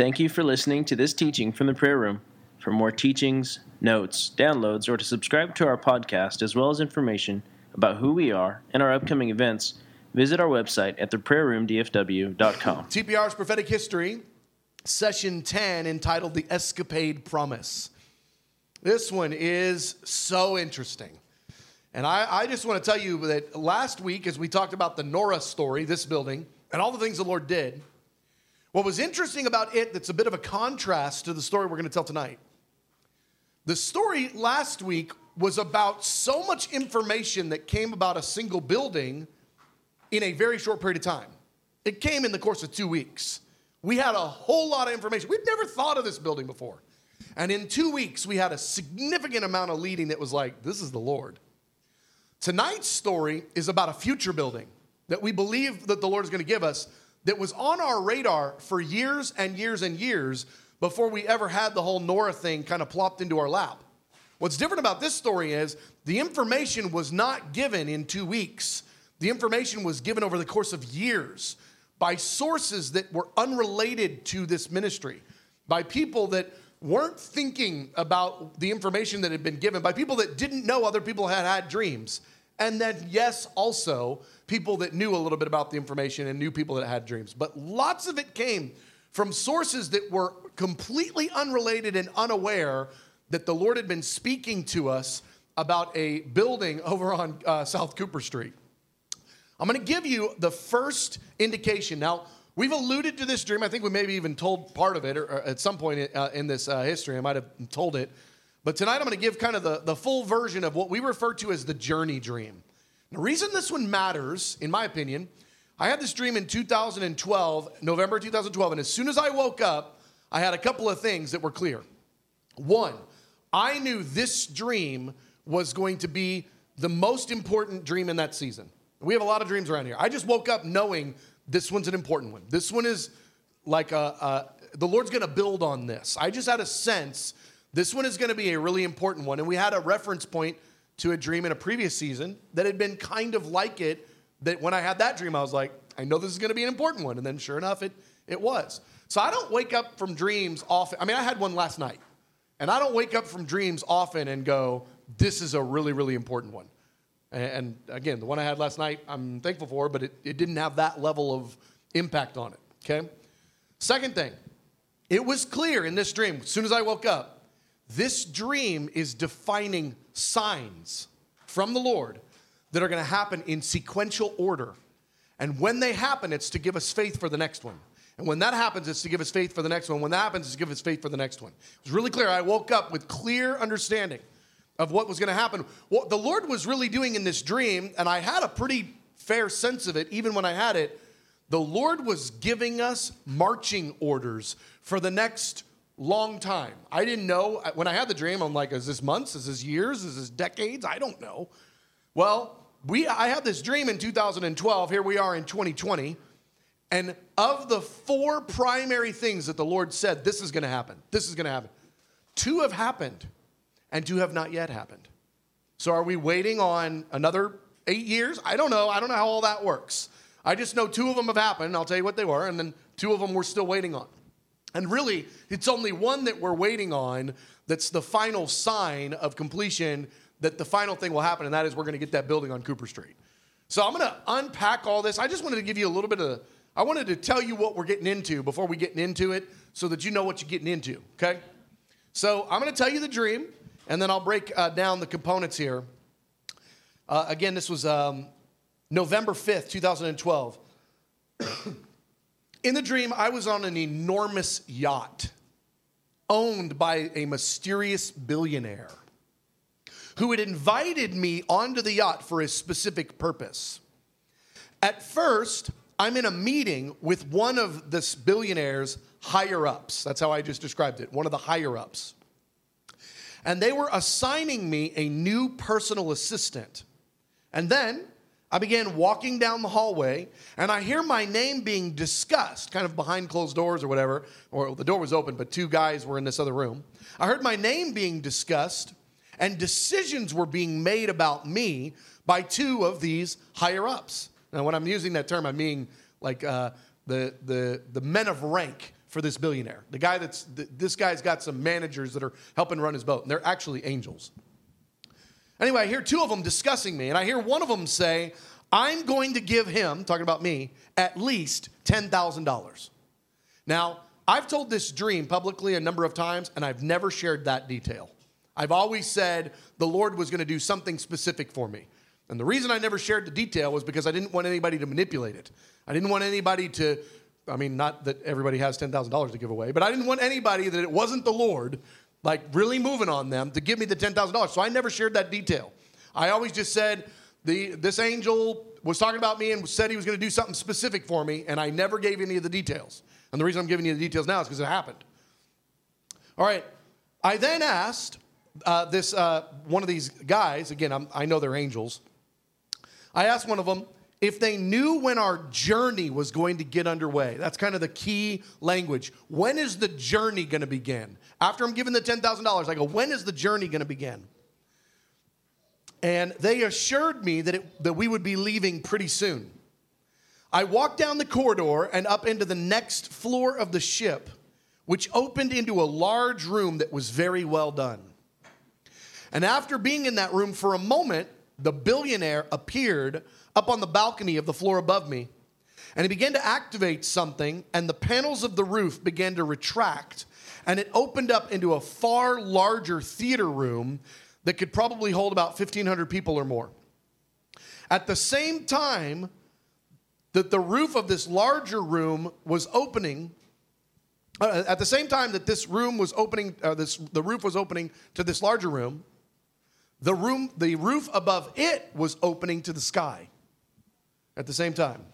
Thank you for listening to this teaching from the prayer room. For more teachings, notes, downloads, or to subscribe to our podcast, as well as information about who we are and our upcoming events, visit our website at theprayerroomdfw.com. TPR's Prophetic History, session 10, entitled The Escapade Promise. This one is so interesting. And I, I just want to tell you that last week, as we talked about the Nora story, this building, and all the things the Lord did, what was interesting about it that's a bit of a contrast to the story we're going to tell tonight. The story last week was about so much information that came about a single building in a very short period of time. It came in the course of two weeks. We had a whole lot of information. We'd never thought of this building before. And in two weeks, we had a significant amount of leading that was like, this is the Lord. Tonight's story is about a future building that we believe that the Lord is going to give us that was on our radar for years and years and years before we ever had the whole Nora thing kind of plopped into our lap. What's different about this story is the information was not given in two weeks. The information was given over the course of years by sources that were unrelated to this ministry, by people that weren't thinking about the information that had been given, by people that didn't know other people had had dreams. And then, yes, also people that knew a little bit about the information and knew people that had dreams. But lots of it came from sources that were completely unrelated and unaware that the Lord had been speaking to us about a building over on uh, South Cooper Street. I'm going to give you the first indication. Now, we've alluded to this dream. I think we maybe even told part of it or, or at some point uh, in this uh, history. I might have told it. But tonight I'm going to give kind of the, the full version of what we refer to as the journey dream. The reason this one matters, in my opinion, I had this dream in 2012, November 2012, and as soon as I woke up, I had a couple of things that were clear. One, I knew this dream was going to be the most important dream in that season. We have a lot of dreams around here. I just woke up knowing this one's an important one. This one is like a, a the Lord's going to build on this. I just had a sense this one is going to be a really important one. And we had a reference point to a dream in a previous season that had been kind of like it. That when I had that dream, I was like, I know this is going to be an important one. And then sure enough, it, it was. So I don't wake up from dreams often. I mean, I had one last night. And I don't wake up from dreams often and go, this is a really, really important one. And again, the one I had last night, I'm thankful for, but it, it didn't have that level of impact on it. Okay? Second thing, it was clear in this dream, as soon as I woke up, this dream is defining signs from the Lord that are going to happen in sequential order. And when they happen, it's to give us faith for the next one. And when that happens, it's to give us faith for the next one. When that happens, it's to give us faith for the next one. It was really clear. I woke up with clear understanding of what was going to happen. What the Lord was really doing in this dream, and I had a pretty fair sense of it even when I had it, the Lord was giving us marching orders for the next long time. I didn't know. When I had the dream, I'm like, is this months? Is this years? Is this decades? I don't know. Well, we, I had this dream in 2012. Here we are in 2020. And of the four primary things that the Lord said, this is going to happen, this is going to happen, two have happened and two have not yet happened. So are we waiting on another eight years? I don't know. I don't know how all that works. I just know two of them have happened. I'll tell you what they were. And then two of them we're still waiting on. And really, it's only one that we're waiting on that's the final sign of completion that the final thing will happen, and that is we're going to get that building on Cooper Street. So I'm going to unpack all this. I just wanted to give you a little bit of, I wanted to tell you what we're getting into before we get into it so that you know what you're getting into, okay? So I'm going to tell you the dream and then I'll break uh, down the components here. Uh, again, this was um, November 5th, 2012. In the dream, I was on an enormous yacht owned by a mysterious billionaire who had invited me onto the yacht for a specific purpose. At first, I'm in a meeting with one of this billionaire's higher ups. That's how I just described it, one of the higher ups and they were assigning me a new personal assistant. And then I began walking down the hallway, and I hear my name being discussed, kind of behind closed doors or whatever, or the door was open, but two guys were in this other room. I heard my name being discussed, and decisions were being made about me by two of these higher ups. Now, when I'm using that term, I mean like uh, the, the, the men of rank for this billionaire. The guy that's, this guy's got some managers that are helping run his boat, and they're actually angels. Anyway, I hear two of them discussing me, and I hear one of them say, I'm going to give him, talking about me, at least $10,000. Now, I've told this dream publicly a number of times, and I've never shared that detail. I've always said the Lord was going to do something specific for me. And the reason I never shared the detail was because I didn't want anybody to manipulate it. I didn't want anybody to, I mean, not that everybody has $10,000 to give away, but I didn't want anybody that it wasn't the Lord, like really moving on them, to give me the $10,000. So I never shared that detail. I always just said, the, this angel was talking about me and said he was going to do something specific for me, and I never gave any of the details. And the reason I'm giving you the details now is because it happened. All right. I then asked uh, this uh, one of these guys. Again, I'm, I know they're angels. I asked one of them if they knew when our journey was going to get underway. That's kind of the key language. When is the journey going to begin? After I'm given the $10,000, I go, when is the journey going to begin? And they assured me that, it, that we would be leaving pretty soon. I walked down the corridor and up into the next floor of the ship, which opened into a large room that was very well done. And after being in that room for a moment, the billionaire appeared up on the balcony of the floor above me. And he began to activate something, and the panels of the roof began to retract, and it opened up into a far larger theater room that could probably hold about 1,500 people or more. At the same time that the roof of this larger room was opening, uh, at the same time that this room was opening, uh, this, the roof was opening to this larger room, the room, the roof above it was opening to the sky at the same time.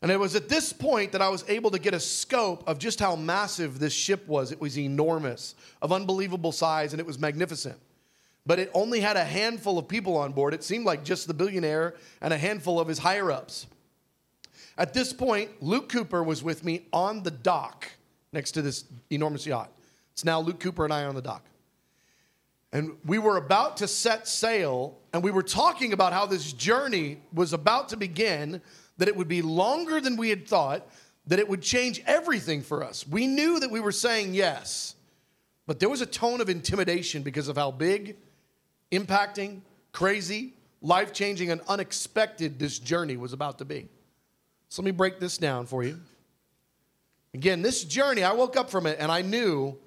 And it was at this point that I was able to get a scope of just how massive this ship was. It was enormous, of unbelievable size, and it was magnificent. But it only had a handful of people on board. It seemed like just the billionaire and a handful of his higher ups. At this point, Luke Cooper was with me on the dock next to this enormous yacht. It's now Luke Cooper and I on the dock. And we were about to set sail, and we were talking about how this journey was about to begin, that it would be longer than we had thought, that it would change everything for us. We knew that we were saying yes, but there was a tone of intimidation because of how big, impacting, crazy, life changing, and unexpected this journey was about to be. So let me break this down for you. Again, this journey, I woke up from it and I knew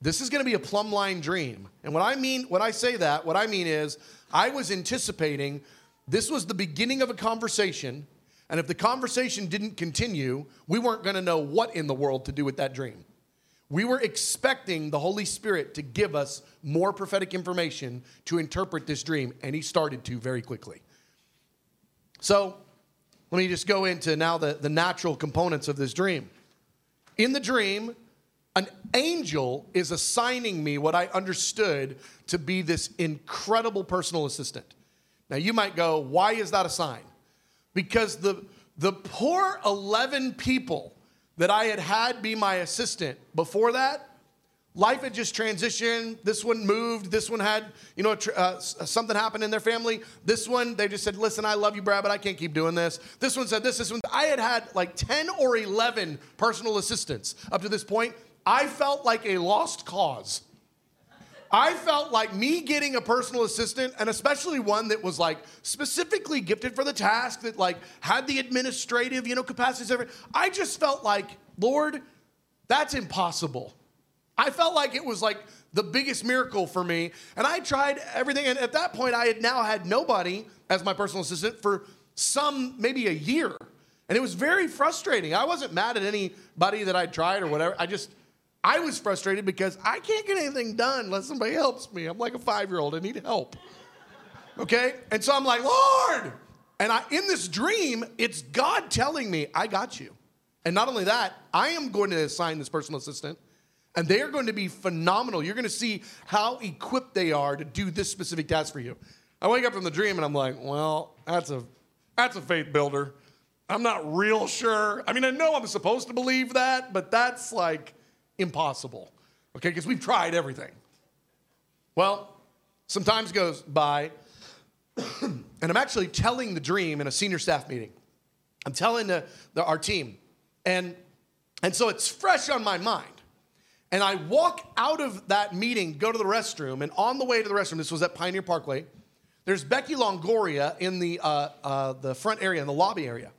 this is going to be a plumb line dream. And what I mean, when I say that, what I mean is I was anticipating this was the beginning of a conversation. And if the conversation didn't continue, we weren't going to know what in the world to do with that dream. We were expecting the Holy Spirit to give us more prophetic information to interpret this dream, and He started to very quickly. So let me just go into now the, the natural components of this dream. In the dream, an angel is assigning me what I understood to be this incredible personal assistant. Now, you might go, why is that a sign? Because the, the poor 11 people that I had had be my assistant before that, life had just transitioned. This one moved. This one had, you know, uh, something happened in their family. This one, they just said, listen, I love you, Brad, but I can't keep doing this. This one said this, this one. I had had like 10 or 11 personal assistants up to this point. I felt like a lost cause. I felt like me getting a personal assistant, and especially one that was like specifically gifted for the task, that like had the administrative, you know, capacities. I just felt like, Lord, that's impossible. I felt like it was like the biggest miracle for me, and I tried everything. And at that point, I had now had nobody as my personal assistant for some maybe a year, and it was very frustrating. I wasn't mad at anybody that I tried or whatever. I just I was frustrated because I can't get anything done unless somebody helps me. I'm like a five year old, I need help. Okay? And so I'm like, Lord! And I, in this dream, it's God telling me, I got you. And not only that, I am going to assign this personal assistant, and they are going to be phenomenal. You're going to see how equipped they are to do this specific task for you. I wake up from the dream and I'm like, well, that's a that's a faith builder. I'm not real sure. I mean, I know I'm supposed to believe that, but that's like impossible. Okay, because we've tried everything. Well, some time goes by, and I'm actually telling the dream in a senior staff meeting. I'm telling the, the, our team, and And so it's fresh on my mind. And I walk out of that meeting, go to the restroom, and on the way to the restroom, this was at Pioneer Parkway, there's Becky Longoria in the, uh, uh, the front area, in the lobby area.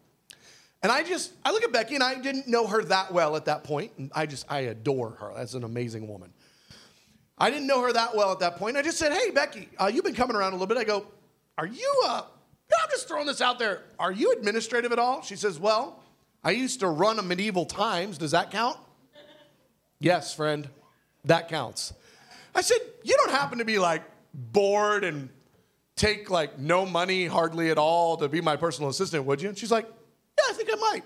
And I just, I look at Becky and I didn't know her that well at that point. And I just, I adore her. That's an amazing woman. I didn't know her that well at that point. I just said, hey, Becky, uh, you've been coming around a little bit. I go, are you, uh, I'm just throwing this out there. Are you administrative at all? She says, well, I used to run a medieval times. Does that count? yes, friend, that counts. I said, you don't happen to be like bored and take like no money hardly at all to be my personal assistant, would you? And she's like, I think I might.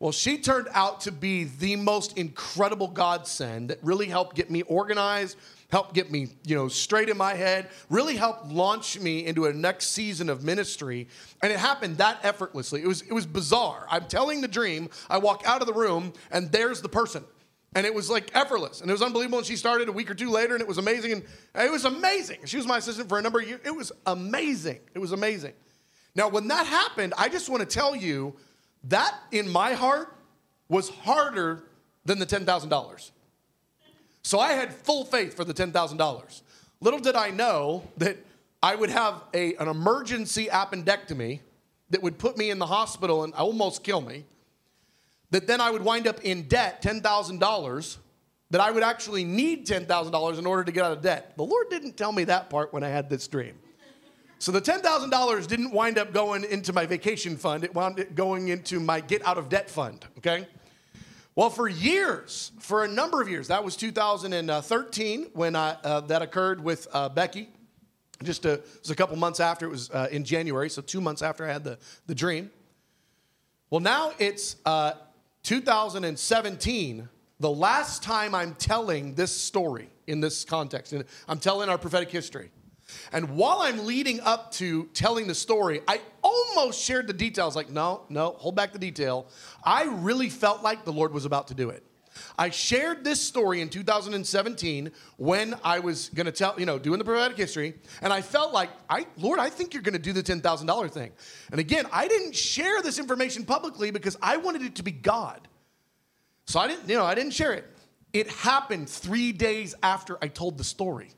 Well, she turned out to be the most incredible godsend that really helped get me organized, helped get me, you know, straight in my head, really helped launch me into a next season of ministry. And it happened that effortlessly. It was it was bizarre. I'm telling the dream, I walk out of the room and there's the person. And it was like effortless. And it was unbelievable. And she started a week or two later, and it was amazing. And it was amazing. She was my assistant for a number of years. It was amazing. It was amazing. Now, when that happened, I just want to tell you that in my heart was harder than the $10,000. So I had full faith for the $10,000. Little did I know that I would have a, an emergency appendectomy that would put me in the hospital and almost kill me. That then I would wind up in debt, $10,000, that I would actually need $10,000 in order to get out of debt. The Lord didn't tell me that part when I had this dream. So the $10,000 didn't wind up going into my vacation fund, it wound up going into my get out of debt fund, okay? Well, for years, for a number of years, that was 2013 when I, uh, that occurred with uh, Becky. Just a, it was a couple months after, it was uh, in January, so two months after I had the, the dream. Well, now it's uh, 2017, the last time I'm telling this story in this context. And I'm telling our prophetic history. And while I'm leading up to telling the story, I almost shared the details like, no, no, hold back the detail. I really felt like the Lord was about to do it. I shared this story in 2017 when I was going to tell, you know, doing the prophetic history, and I felt like, I, Lord, I think you're going to do the $10,000 thing. And again, I didn't share this information publicly because I wanted it to be God. So I didn't, you know, I didn't share it. It happened three days after I told the story.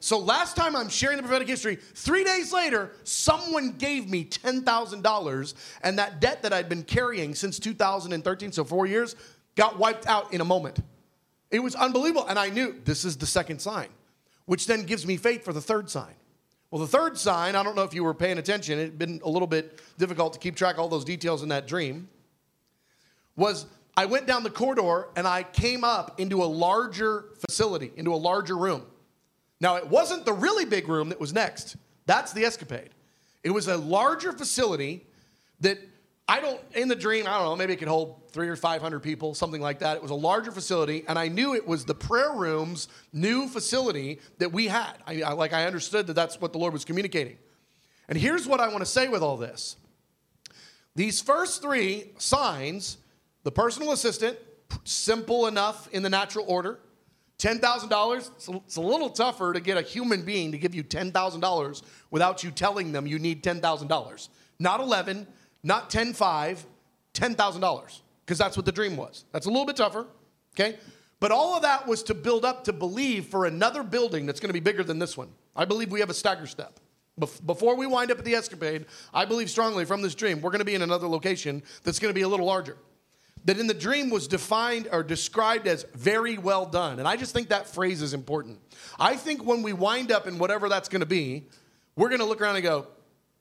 So last time I'm sharing the prophetic history, three days later, someone gave me $10,000, and that debt that I'd been carrying since 2013, so four years, got wiped out in a moment. It was unbelievable. And I knew this is the second sign, which then gives me faith for the third sign. Well, the third sign, I don't know if you were paying attention, it had been a little bit difficult to keep track of all those details in that dream, was I went down the corridor and I came up into a larger facility, into a larger room. Now, it wasn't the really big room that was next. That's the escapade. It was a larger facility that I don't, in the dream, I don't know, maybe it could hold three or 500 people, something like that. It was a larger facility, and I knew it was the prayer room's new facility that we had. I, I, like, I understood that that's what the Lord was communicating. And here's what I want to say with all this these first three signs the personal assistant, simple enough in the natural order. $10,000, it's a little tougher to get a human being to give you $10,000 without you telling them you need $10,000. Not 11, not 10.5, $10,000, because that's what the dream was. That's a little bit tougher, okay? But all of that was to build up to believe for another building that's going to be bigger than this one. I believe we have a stagger step. Before we wind up at the escapade, I believe strongly from this dream, we're going to be in another location that's going to be a little larger. That in the dream was defined or described as very well done. And I just think that phrase is important. I think when we wind up in whatever that's going to be, we're going to look around and go,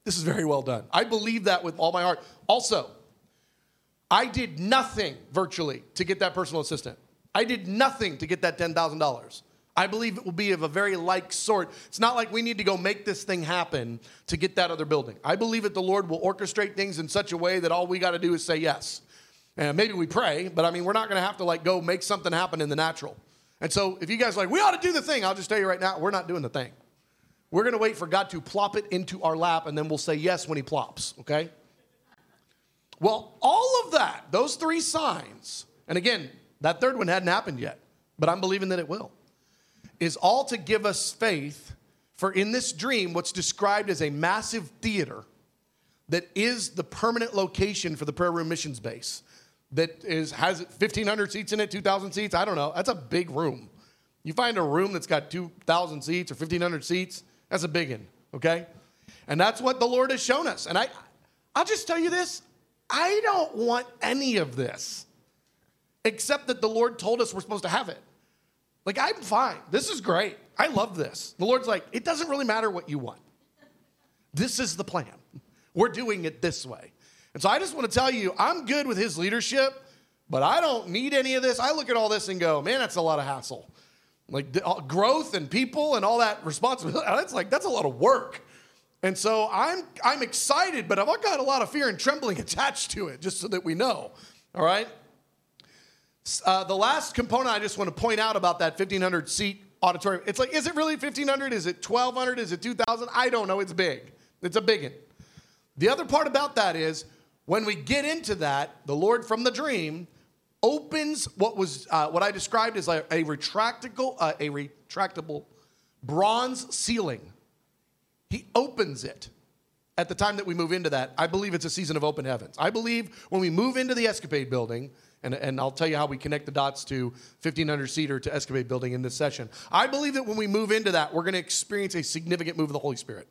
this is very well done. I believe that with all my heart. Also, I did nothing virtually to get that personal assistant. I did nothing to get that $10,000. I believe it will be of a very like sort. It's not like we need to go make this thing happen to get that other building. I believe that the Lord will orchestrate things in such a way that all we got to do is say yes. And maybe we pray, but I mean, we're not going to have to like go make something happen in the natural. And so if you guys like, we ought to do the thing, I'll just tell you right now, we're not doing the thing. We're going to wait for God to plop it into our lap, and then we'll say yes when He plops, okay? Well, all of that, those three signs, and again, that third one hadn't happened yet, but I'm believing that it will, is all to give us faith for in this dream, what's described as a massive theater that is the permanent location for the prayer room missions base. That is has 1,500 seats in it, 2,000 seats. I don't know. That's a big room. You find a room that's got 2,000 seats or 1,500 seats, that's a big one, okay? And that's what the Lord has shown us. And I, I'll just tell you this I don't want any of this, except that the Lord told us we're supposed to have it. Like, I'm fine. This is great. I love this. The Lord's like, it doesn't really matter what you want. This is the plan. We're doing it this way. And so I just want to tell you, I'm good with his leadership, but I don't need any of this. I look at all this and go, man, that's a lot of hassle. Like growth and people and all that responsibility. That's like, that's a lot of work. And so I'm, I'm excited, but I've got a lot of fear and trembling attached to it, just so that we know. All right? Uh, the last component I just want to point out about that 1,500 seat auditorium, it's like, is it really 1,500? Is it 1,200? Is it 2,000? I don't know. It's big. It's a big one. The other part about that is when we get into that, the Lord from the dream opens what was uh, what I described as a, a retractable, uh, a retractable bronze ceiling. He opens it at the time that we move into that. I believe it's a season of open heavens. I believe when we move into the Escapade building, and, and I'll tell you how we connect the dots to 1500 seater to Escapade building in this session. I believe that when we move into that, we're going to experience a significant move of the Holy Spirit.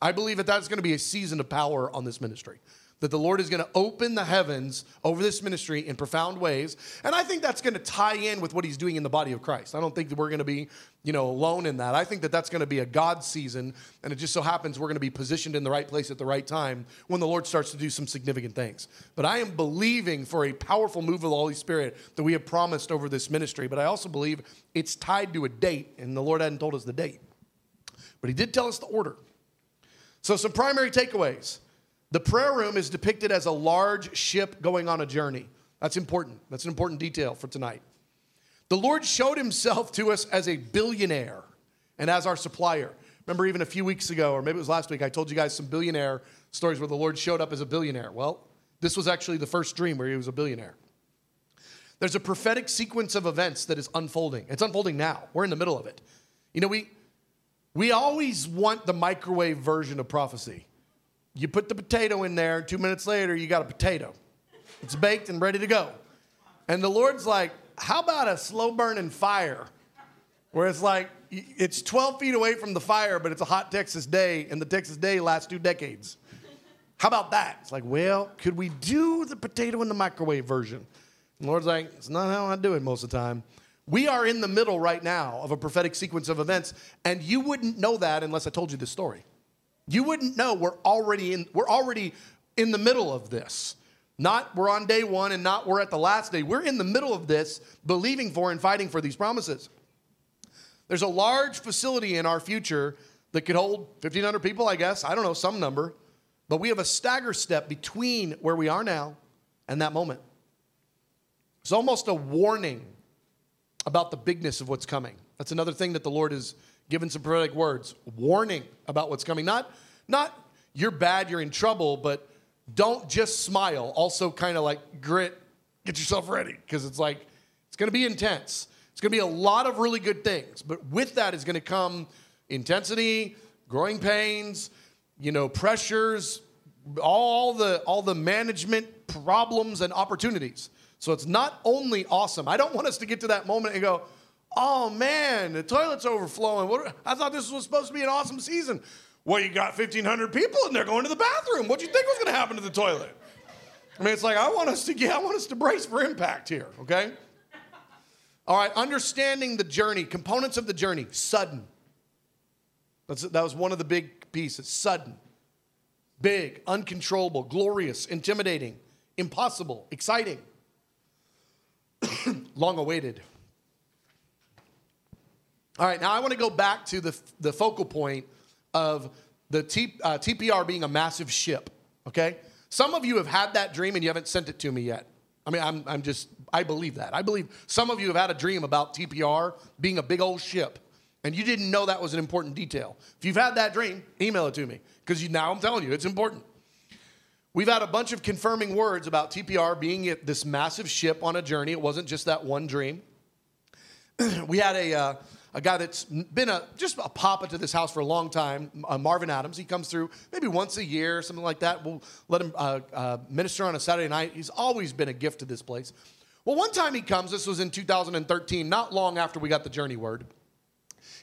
I believe that that's going to be a season of power on this ministry. That the Lord is going to open the heavens over this ministry in profound ways. And I think that's going to tie in with what he's doing in the body of Christ. I don't think that we're going to be, you know, alone in that. I think that that's going to be a God season. And it just so happens we're going to be positioned in the right place at the right time when the Lord starts to do some significant things. But I am believing for a powerful move of the Holy Spirit that we have promised over this ministry. But I also believe it's tied to a date, and the Lord hadn't told us the date. But he did tell us the order. So, some primary takeaways. The prayer room is depicted as a large ship going on a journey. That's important. That's an important detail for tonight. The Lord showed himself to us as a billionaire and as our supplier. Remember, even a few weeks ago, or maybe it was last week, I told you guys some billionaire stories where the Lord showed up as a billionaire. Well, this was actually the first dream where he was a billionaire. There's a prophetic sequence of events that is unfolding. It's unfolding now. We're in the middle of it. You know, we, we always want the microwave version of prophecy. You put the potato in there, two minutes later, you got a potato. It's baked and ready to go. And the Lord's like, how about a slow burning fire? Where it's like, it's 12 feet away from the fire, but it's a hot Texas day, and the Texas day lasts two decades. How about that? It's like, well, could we do the potato in the microwave version? And the Lord's like, it's not how I do it most of the time. We are in the middle right now of a prophetic sequence of events, and you wouldn't know that unless I told you this story. You wouldn't know we're already in we're already in the middle of this. Not we're on day 1 and not we're at the last day. We're in the middle of this believing for and fighting for these promises. There's a large facility in our future that could hold 1500 people, I guess. I don't know, some number. But we have a stagger step between where we are now and that moment. It's almost a warning about the bigness of what's coming. That's another thing that the Lord has given some prophetic words, warning about what's coming. Not, not you're bad, you're in trouble, but don't just smile. Also, kind of like grit, get yourself ready, because it's like, it's to be intense. It's to be a lot of really good things, but with that is to come intensity, growing pains, you know, pressures, all the all the management problems and opportunities. So it's not only awesome. I don't want us to get to that moment and go, oh man, the toilet's overflowing. What, I thought this was supposed to be an awesome season. Well, you got 1,500 people and they're going to the bathroom. What do you think was going to happen to the toilet? I mean, it's like I want us to get, I want us to brace for impact here, okay? All right, understanding the journey, components of the journey, sudden. That's, that was one of the big pieces. Sudden, big, uncontrollable, glorious, intimidating, impossible, exciting. long awaited. All right, now I want to go back to the, the focal point of the T, uh, TPR being a massive ship, okay? Some of you have had that dream and you haven't sent it to me yet. I mean, I'm, I'm just, I believe that. I believe some of you have had a dream about TPR being a big old ship and you didn't know that was an important detail. If you've had that dream, email it to me because now I'm telling you, it's important. We've had a bunch of confirming words about TPR being this massive ship on a journey. It wasn't just that one dream. we had a, uh, a guy that's been a just a papa to this house for a long time, uh, Marvin Adams. He comes through maybe once a year, something like that. We'll let him uh, uh, minister on a Saturday night. He's always been a gift to this place. Well, one time he comes, this was in 2013, not long after we got the journey word.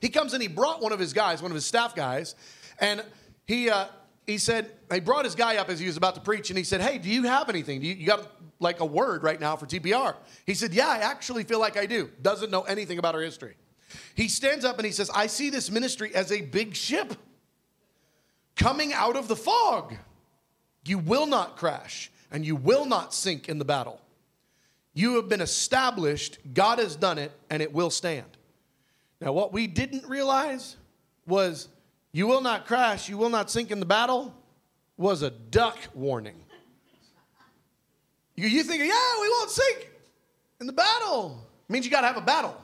He comes and he brought one of his guys, one of his staff guys, and he, uh, he said, he brought his guy up as he was about to preach, and he said, Hey, do you have anything? Do you, you got like a word right now for TPR? He said, Yeah, I actually feel like I do. Doesn't know anything about our history. He stands up and he says, I see this ministry as a big ship coming out of the fog. You will not crash and you will not sink in the battle. You have been established, God has done it, and it will stand. Now, what we didn't realize was you will not crash, you will not sink in the battle was a duck warning. You, you think, yeah, we won't sink in the battle. It means you got to have a battle.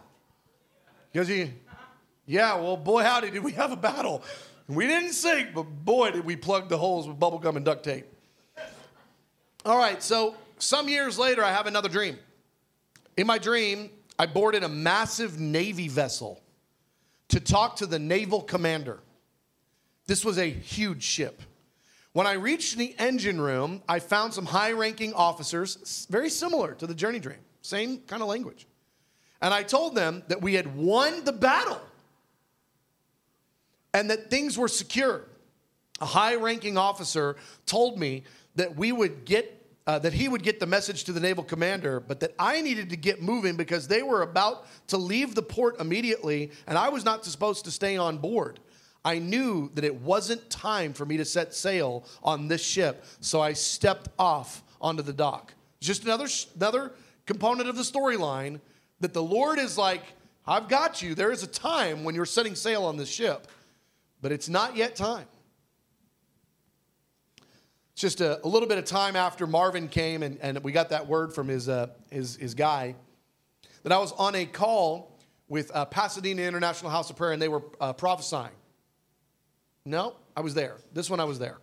Because he, yeah, well, boy, howdy, did we have a battle. We didn't sink, but boy, did we plug the holes with bubble gum and duct tape. All right, so some years later, I have another dream. In my dream, I boarded a massive Navy vessel to talk to the naval commander. This was a huge ship. When I reached the engine room, I found some high ranking officers, very similar to the journey dream, same kind of language. And I told them that we had won the battle and that things were secure. A high ranking officer told me that we would get uh, that he would get the message to the naval commander, but that I needed to get moving because they were about to leave the port immediately, and I was not supposed to stay on board. I knew that it wasn't time for me to set sail on this ship, so I stepped off onto the dock. Just another another component of the storyline that the Lord is like, I've got you. There is a time when you're setting sail on this ship, but it's not yet time It's just a, a, little bit of time after Marvin came and, and we got that word from his, uh, his, his guy that I was on a call with uh, Pasadena International House of Prayer and they were uh, prophesying. No, I was there. This one I was there.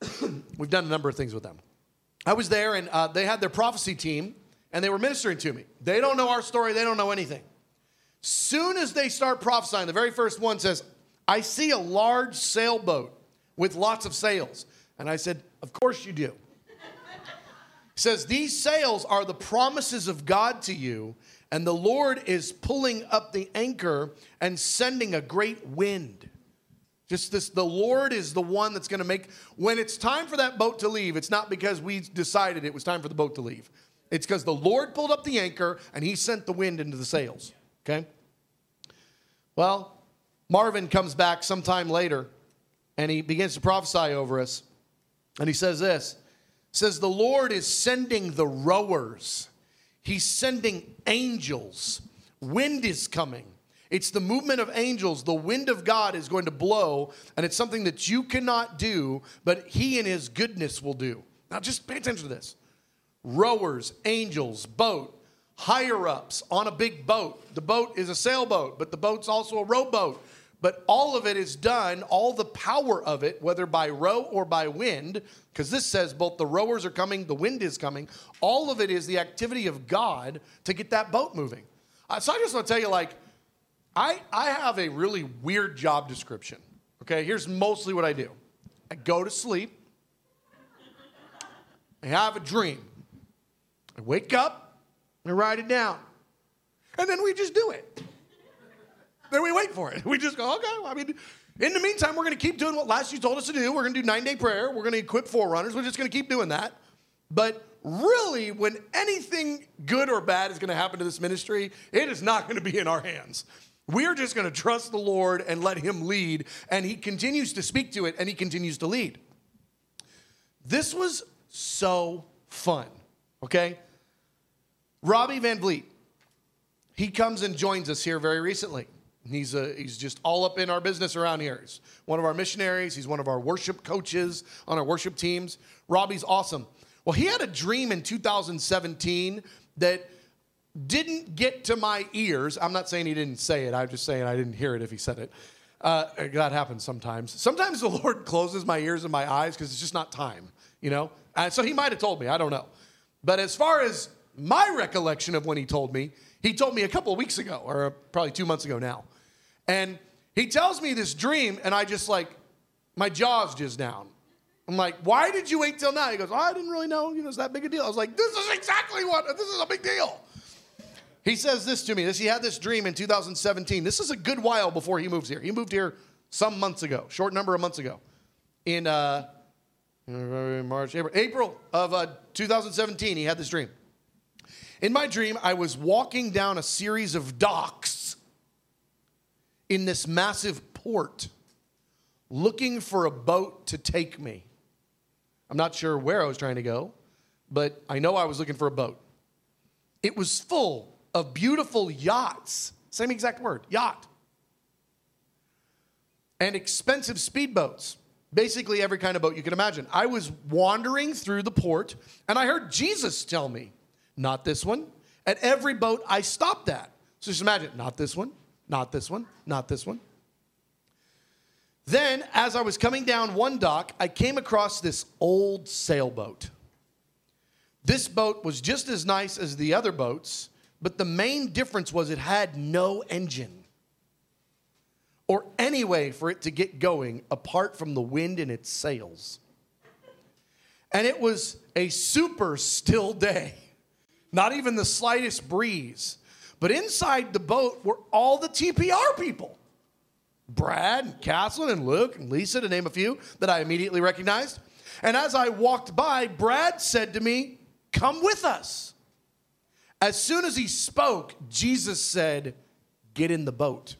We've done a number of things with them. I was there and uh, they had their prophecy team and they were ministering to me. They don't know our story, they don't know anything. Soon as they start prophesying, the very first one says, I see a large sailboat with lots of sails. And I said, Of course you do. Says, These sails are the promises of God to you, and the Lord is pulling up the anchor and sending a great wind. Just this, the Lord is the one that's going to make, when it's time for that boat to leave, it's not because we decided it was time for the boat to leave. It's because the Lord pulled up the anchor and he sent the wind into the sails. Okay? Well, Marvin comes back sometime later and he begins to prophesy over us. And he says this says the Lord is sending the rowers. He's sending angels. Wind is coming. It's the movement of angels. The wind of God is going to blow, and it's something that you cannot do, but He in His goodness will do. Now, just pay attention to this rowers, angels, boat, higher ups on a big boat. The boat is a sailboat, but the boat's also a rowboat. But all of it is done, all the power of it, whether by row or by wind, because this says both the rowers are coming, the wind is coming. All of it is the activity of God to get that boat moving. Uh, so I just want to tell you, like, I, I have a really weird job description. Okay, here's mostly what I do I go to sleep, I have a dream, I wake up, I write it down, and then we just do it. Then we wait for it. We just go, okay, well, I mean, in the meantime, we're going to keep doing what last you told us to do. We're going to do nine day prayer. We're going to equip forerunners. We're just going to keep doing that. But really, when anything good or bad is going to happen to this ministry, it is not going to be in our hands. We're just going to trust the Lord and let Him lead. And He continues to speak to it and He continues to lead. This was so fun, okay? Robbie Van Vliet, he comes and joins us here very recently. He's, a, he's just all up in our business around here. He's one of our missionaries. He's one of our worship coaches on our worship teams. Robbie's awesome. Well, he had a dream in 2017 that didn't get to my ears. I'm not saying he didn't say it, I'm just saying I didn't hear it if he said it. Uh, that happens sometimes. Sometimes the Lord closes my ears and my eyes because it's just not time, you know? And so he might have told me, I don't know. But as far as my recollection of when he told me, He told me a couple of weeks ago, or probably two months ago now. And he tells me this dream, and I just like, my jaw's just down. I'm like, why did you wait till now? He goes, oh, I didn't really know, you know, it's that big a deal. I was like, this is exactly what, this is a big deal. He says this to me. This, he had this dream in 2017. This is a good while before he moves here. He moved here some months ago, short number of months ago. In uh, March, April, April of uh, 2017, he had this dream. In my dream, I was walking down a series of docks in this massive port looking for a boat to take me. I'm not sure where I was trying to go, but I know I was looking for a boat. It was full of beautiful yachts, same exact word, yacht, and expensive speedboats. Basically, every kind of boat you can imagine. I was wandering through the port and I heard Jesus tell me, not this one. At every boat I stopped at. So just imagine, not this one, not this one, not this one. Then, as I was coming down one dock, I came across this old sailboat. This boat was just as nice as the other boats, but the main difference was it had no engine or any way for it to get going apart from the wind in its sails. And it was a super still day, not even the slightest breeze. But inside the boat were all the TPR people Brad and Kathleen and Luke and Lisa, to name a few that I immediately recognized. And as I walked by, Brad said to me, Come with us. As soon as he spoke, Jesus said, Get in the boat.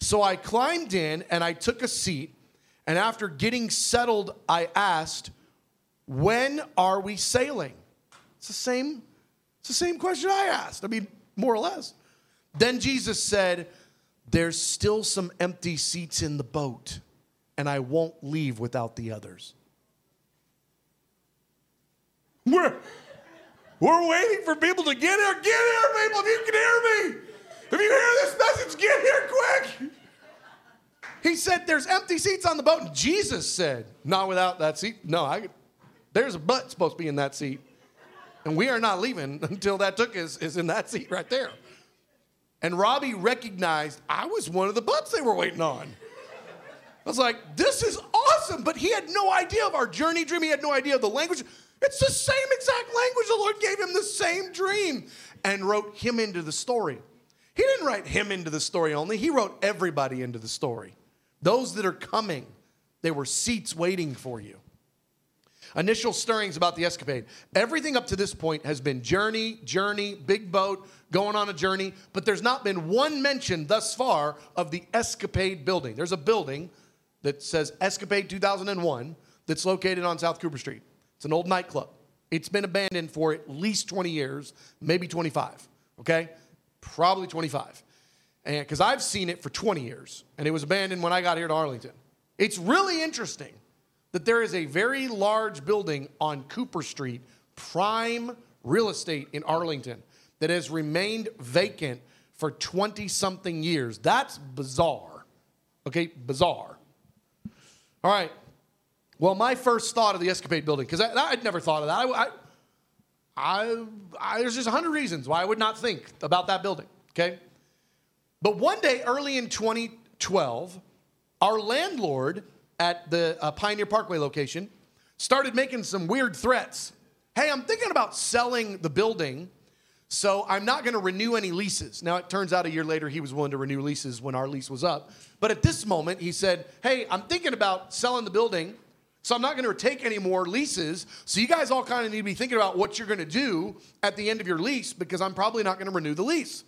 So I climbed in and I took a seat. And after getting settled, I asked, When are we sailing? It's the same, it's the same question I asked. I mean, more or less. Then Jesus said, There's still some empty seats in the boat, and I won't leave without the others. We're, we're waiting for people to get here. Get here, people, if you can hear me. If you hear this message, get here quick. He said, There's empty seats on the boat. And Jesus said, Not without that seat. No, I, there's a butt supposed to be in that seat. And we are not leaving until that took is, is in that seat right there. And Robbie recognized I was one of the butts they were waiting on. I was like, this is awesome. But he had no idea of our journey dream. He had no idea of the language. It's the same exact language. The Lord gave him the same dream and wrote him into the story. He didn't write him into the story only, he wrote everybody into the story. Those that are coming, there were seats waiting for you. Initial stirrings about the escapade. Everything up to this point has been journey, journey, big boat, going on a journey, but there's not been one mention thus far of the escapade building. There's a building that says Escapade 2001 that's located on South Cooper Street. It's an old nightclub. It's been abandoned for at least 20 years, maybe 25, okay? Probably 25. And because I've seen it for 20 years, and it was abandoned when I got here to Arlington. It's really interesting that there is a very large building on Cooper Street, prime real estate in Arlington, that has remained vacant for 20 something years. That's bizarre. Okay, bizarre. All right. Well, my first thought of the Escapade building, because I'd never thought of that. I, I, I, I there's just a hundred reasons why I would not think about that building. Okay. But one day, early in 2012, our landlord at the uh, Pioneer Parkway location started making some weird threats. Hey, I'm thinking about selling the building, so I'm not going to renew any leases. Now, it turns out a year later he was willing to renew leases when our lease was up. But at this moment, he said, Hey, I'm thinking about selling the building. So I'm not going to take any more leases. So you guys all kind of need to be thinking about what you're going to do at the end of your lease because I'm probably not going to renew the lease.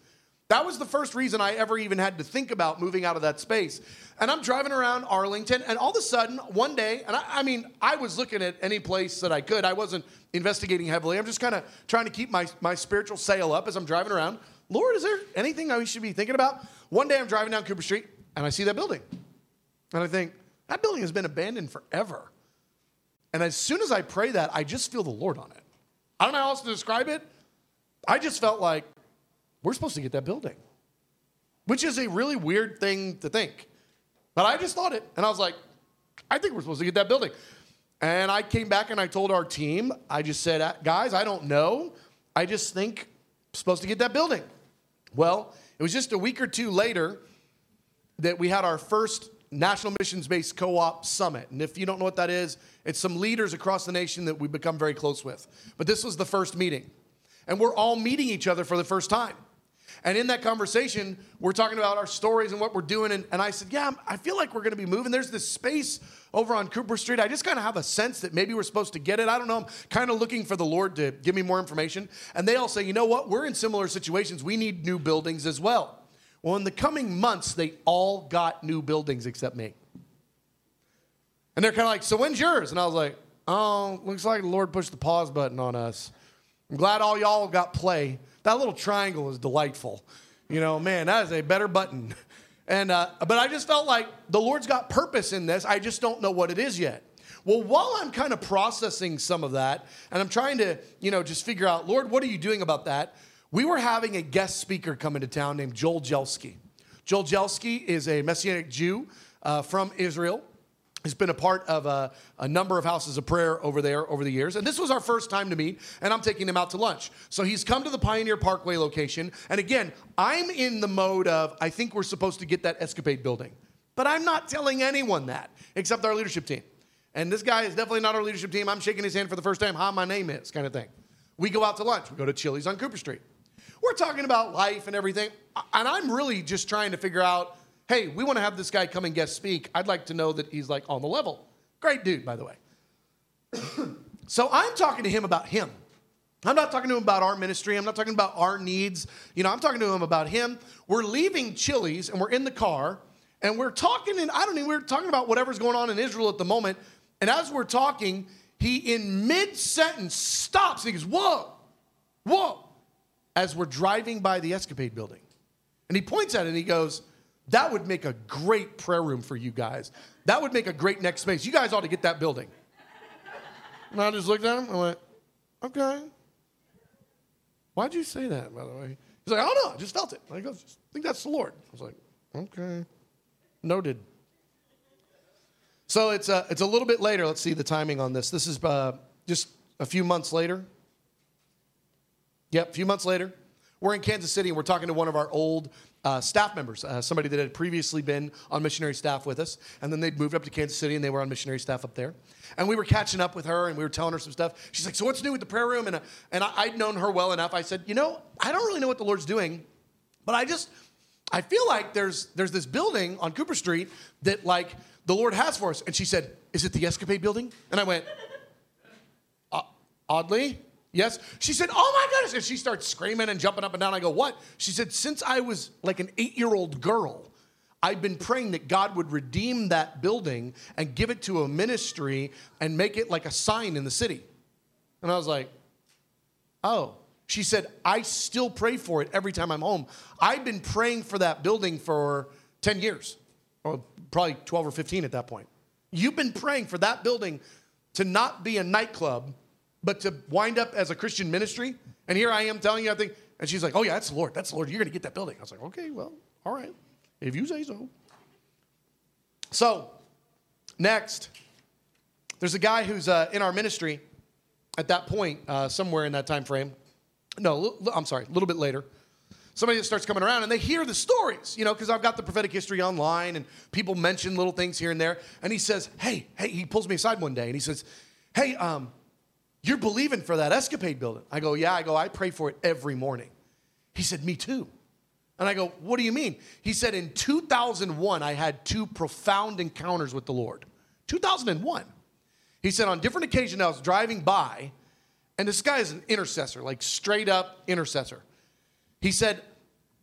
That was the first reason I ever even had to think about moving out of that space. And I'm driving around Arlington, and all of a sudden, one day, and I, I mean, I was looking at any place that I could. I wasn't investigating heavily. I'm just kind of trying to keep my, my spiritual sail up as I'm driving around. Lord, is there anything I should be thinking about? One day I'm driving down Cooper Street, and I see that building. And I think, that building has been abandoned forever. And as soon as I pray that, I just feel the Lord on it. I don't know how else to describe it. I just felt like we're supposed to get that building, which is a really weird thing to think. But I just thought it. And I was like, I think we're supposed to get that building. And I came back and I told our team, I just said, uh, guys, I don't know. I just think we're supposed to get that building. Well, it was just a week or two later that we had our first National Missions Based Co op Summit. And if you don't know what that is, it's some leaders across the nation that we've become very close with. But this was the first meeting. And we're all meeting each other for the first time. And in that conversation, we're talking about our stories and what we're doing. And, and I said, Yeah, I feel like we're going to be moving. There's this space over on Cooper Street. I just kind of have a sense that maybe we're supposed to get it. I don't know. I'm kind of looking for the Lord to give me more information. And they all say, You know what? We're in similar situations. We need new buildings as well. Well, in the coming months, they all got new buildings except me. And they're kind of like, So when's yours? And I was like, Oh, looks like the Lord pushed the pause button on us. I'm glad all y'all got play. That little triangle is delightful. You know, man, that is a better button. And uh, but I just felt like the Lord's got purpose in this. I just don't know what it is yet. Well, while I'm kind of processing some of that, and I'm trying to, you know, just figure out, Lord, what are you doing about that? We were having a guest speaker come into town named Joel Jelski. Joel Jelski is a Messianic Jew uh, from Israel has been a part of a, a, number of houses of prayer over there over the years. And this was our first time to meet, and I'm taking him out to lunch. So he's come to the Pioneer Parkway location. And again, I'm in the mode of, I think we're supposed to get that escapade building. But I'm not telling anyone that except our leadership team. And this guy is definitely not our leadership team. I'm shaking his hand for the first time. Hi, my name is, kind of thing. We go out to lunch. We go to Chili's on Cooper Street. We're talking about life and everything. And I'm really just trying to figure out hey, we want to have this guy come and guest speak. I'd like to know that he's like on the level. Great dude, by the way. so I'm talking to him about him. I'm not talking to him about our ministry. I'm not talking about our needs. You know, I'm talking to him about him. We're leaving Chili's and we're in the car and we're talking, and I don't know, we're talking about whatever's going on in Israel at the moment. And as we're talking, he in mid sentence stops and he goes, Whoa, whoa, as we're driving by the escapade building. And he points at it and he goes, that would make a great prayer room for you guys. That would make a great next space. You guys ought to get that building. And I just looked at him and went, okay. Why'd you say that, by the way? He's like, I don't know. I just felt it. I go, I think that's the Lord. I was like, okay. Noted. So it's a, it's a little bit later. Let's see the timing on this. This is uh, just a few months later. Yep, a few months later. We're in Kansas City and we're talking to one of our old uh, staff members, uh, somebody that had previously been on missionary staff with us, and then they'd moved up to Kansas City and they were on missionary staff up there. And we were catching up with her and we were telling her some stuff. She's like, So what's new with the prayer room? And, uh, and I, I'd known her well enough. I said, You know, I don't really know what the Lord's doing, but I just, I feel like there's, there's this building on Cooper Street that like the Lord has for us. And she said, Is it the Escapade building? And I went, uh, Oddly, Yes? She said, Oh my goodness. And she starts screaming and jumping up and down. I go, What? She said, Since I was like an eight year old girl, I've been praying that God would redeem that building and give it to a ministry and make it like a sign in the city. And I was like, Oh. She said, I still pray for it every time I'm home. I've been praying for that building for 10 years, or probably 12 or 15 at that point. You've been praying for that building to not be a nightclub but to wind up as a Christian ministry. And here I am telling you, I think, and she's like, oh, yeah, that's the Lord. That's the Lord. You're going to get that building. I was like, okay, well, all right, if you say so. So, next, there's a guy who's uh, in our ministry at that point, uh, somewhere in that time frame. No, I'm sorry, a little bit later. Somebody that starts coming around and they hear the stories, you know, because I've got the prophetic history online and people mention little things here and there. And he says, Hey, hey, he pulls me aside one day and he says, Hey, um, you're believing for that escapade building. I go, Yeah. I go, I pray for it every morning. He said, Me too. And I go, What do you mean? He said, In 2001, I had two profound encounters with the Lord. 2001. He said, On different occasions, I was driving by, and this guy is an intercessor, like straight up intercessor. He said,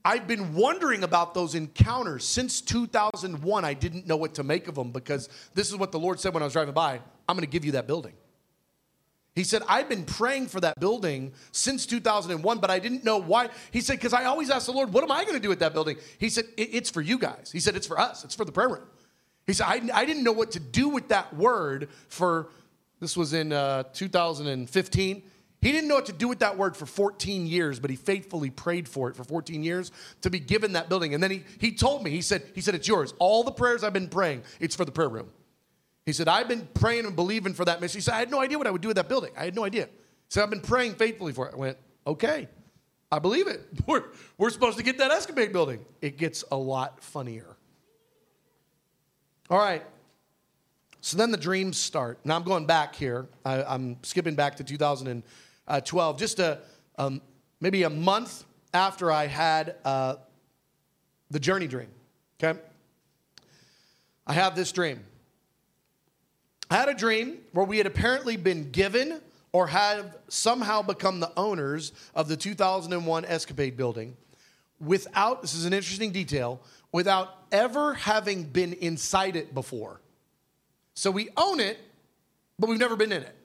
I've been wondering about those encounters since 2001. I didn't know what to make of them because this is what the Lord said when I was driving by I'm going to give you that building. He said, I've been praying for that building since 2001, but I didn't know why. He said, because I always ask the Lord, what am I going to do with that building? He said, it's for you guys. He said, it's for us, it's for the prayer room. He said, I, I didn't know what to do with that word for, this was in uh, 2015. He didn't know what to do with that word for 14 years, but he faithfully prayed for it for 14 years to be given that building. And then he, he told me, he said, he said, it's yours. All the prayers I've been praying, it's for the prayer room. He said, I've been praying and believing for that mission. He said, I had no idea what I would do with that building. I had no idea. He said, I've been praying faithfully for it. I went, okay. I believe it. We're, we're supposed to get that escapade building. It gets a lot funnier. All right. So then the dreams start. Now I'm going back here. I, am skipping back to 2012, just a, um, maybe a month after I had uh, the journey dream. Okay? I have this dream. I had a dream where we had apparently been given or have somehow become the owners of the 2001 Escapade building without, this is an interesting detail, without ever having been inside it before. So we own it, but we've never been in it.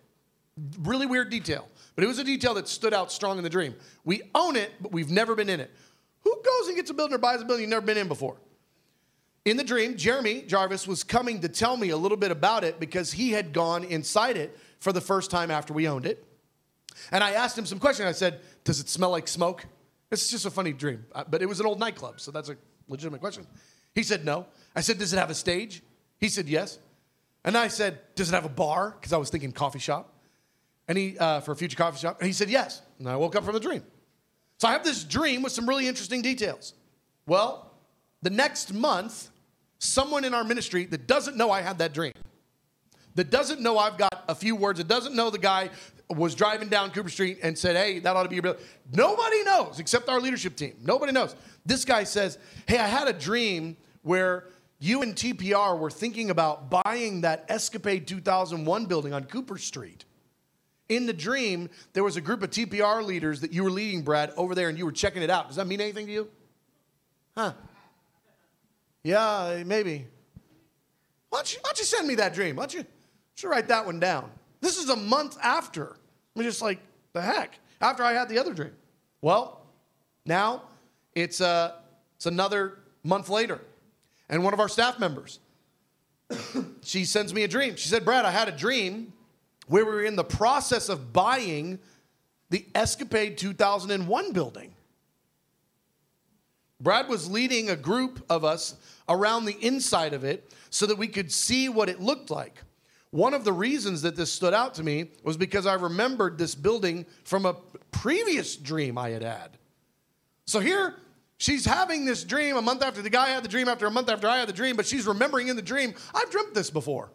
Really weird detail, but it was a detail that stood out strong in the dream. We own it, but we've never been in it. Who goes and gets a building or buys a building you've never been in before? In the dream, Jeremy Jarvis was coming to tell me a little bit about it because he had gone inside it for the first time after we owned it. And I asked him some questions. I said, Does it smell like smoke? It's just a funny dream, uh, but it was an old nightclub, so that's a legitimate question. He said, No. I said, Does it have a stage? He said, Yes. And I said, Does it have a bar? Because I was thinking coffee shop. And he, uh, for a future coffee shop. And he said, Yes. And I woke up from the dream. So I have this dream with some really interesting details. Well, the next month, someone in our ministry that doesn't know I had that dream, that doesn't know I've got a few words, that doesn't know the guy was driving down Cooper Street and said, Hey, that ought to be your bill. Nobody knows except our leadership team. Nobody knows. This guy says, Hey, I had a dream where you and TPR were thinking about buying that Escapade 2001 building on Cooper Street. In the dream, there was a group of TPR leaders that you were leading, Brad, over there, and you were checking it out. Does that mean anything to you? Huh? Yeah, maybe. Why don't you, why don't you send me that dream? Why don't you, why don't you write that one down? This is a month after. I'm just like, the heck? After I had the other dream. Well, now it's, uh, it's another month later. And one of our staff members, she sends me a dream. She said, Brad, I had a dream where we were in the process of buying the Escapade 2001 building. Brad was leading a group of us around the inside of it so that we could see what it looked like. One of the reasons that this stood out to me was because I remembered this building from a previous dream I had had. So here, she's having this dream a month after the guy had the dream, after a month after I had the dream, but she's remembering in the dream, I've dreamt this before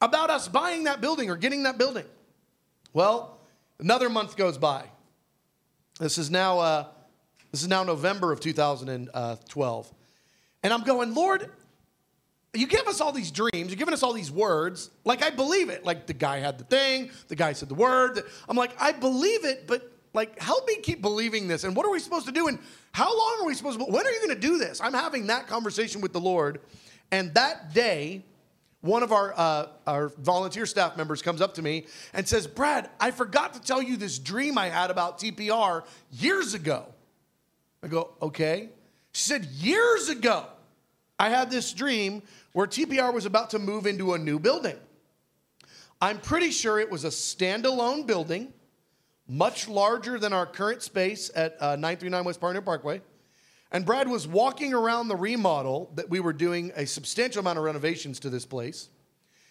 about us buying that building or getting that building. Well, another month goes by. This is now uh, this is now November of 2012. And I'm going, Lord, you give us all these dreams, you're giving us all these words. Like, I believe it. Like, the guy had the thing, the guy said the word. I'm like, I believe it, but like, help me keep believing this. And what are we supposed to do? And how long are we supposed to, when are you going to do this? I'm having that conversation with the Lord. And that day, one of our, uh, our volunteer staff members comes up to me and says, Brad, I forgot to tell you this dream I had about TPR years ago. I go, okay. She said, years ago, I had this dream where TPR was about to move into a new building. I'm pretty sure it was a standalone building, much larger than our current space at uh, 939 West Pioneer Parkway. And Brad was walking around the remodel that we were doing a substantial amount of renovations to this place.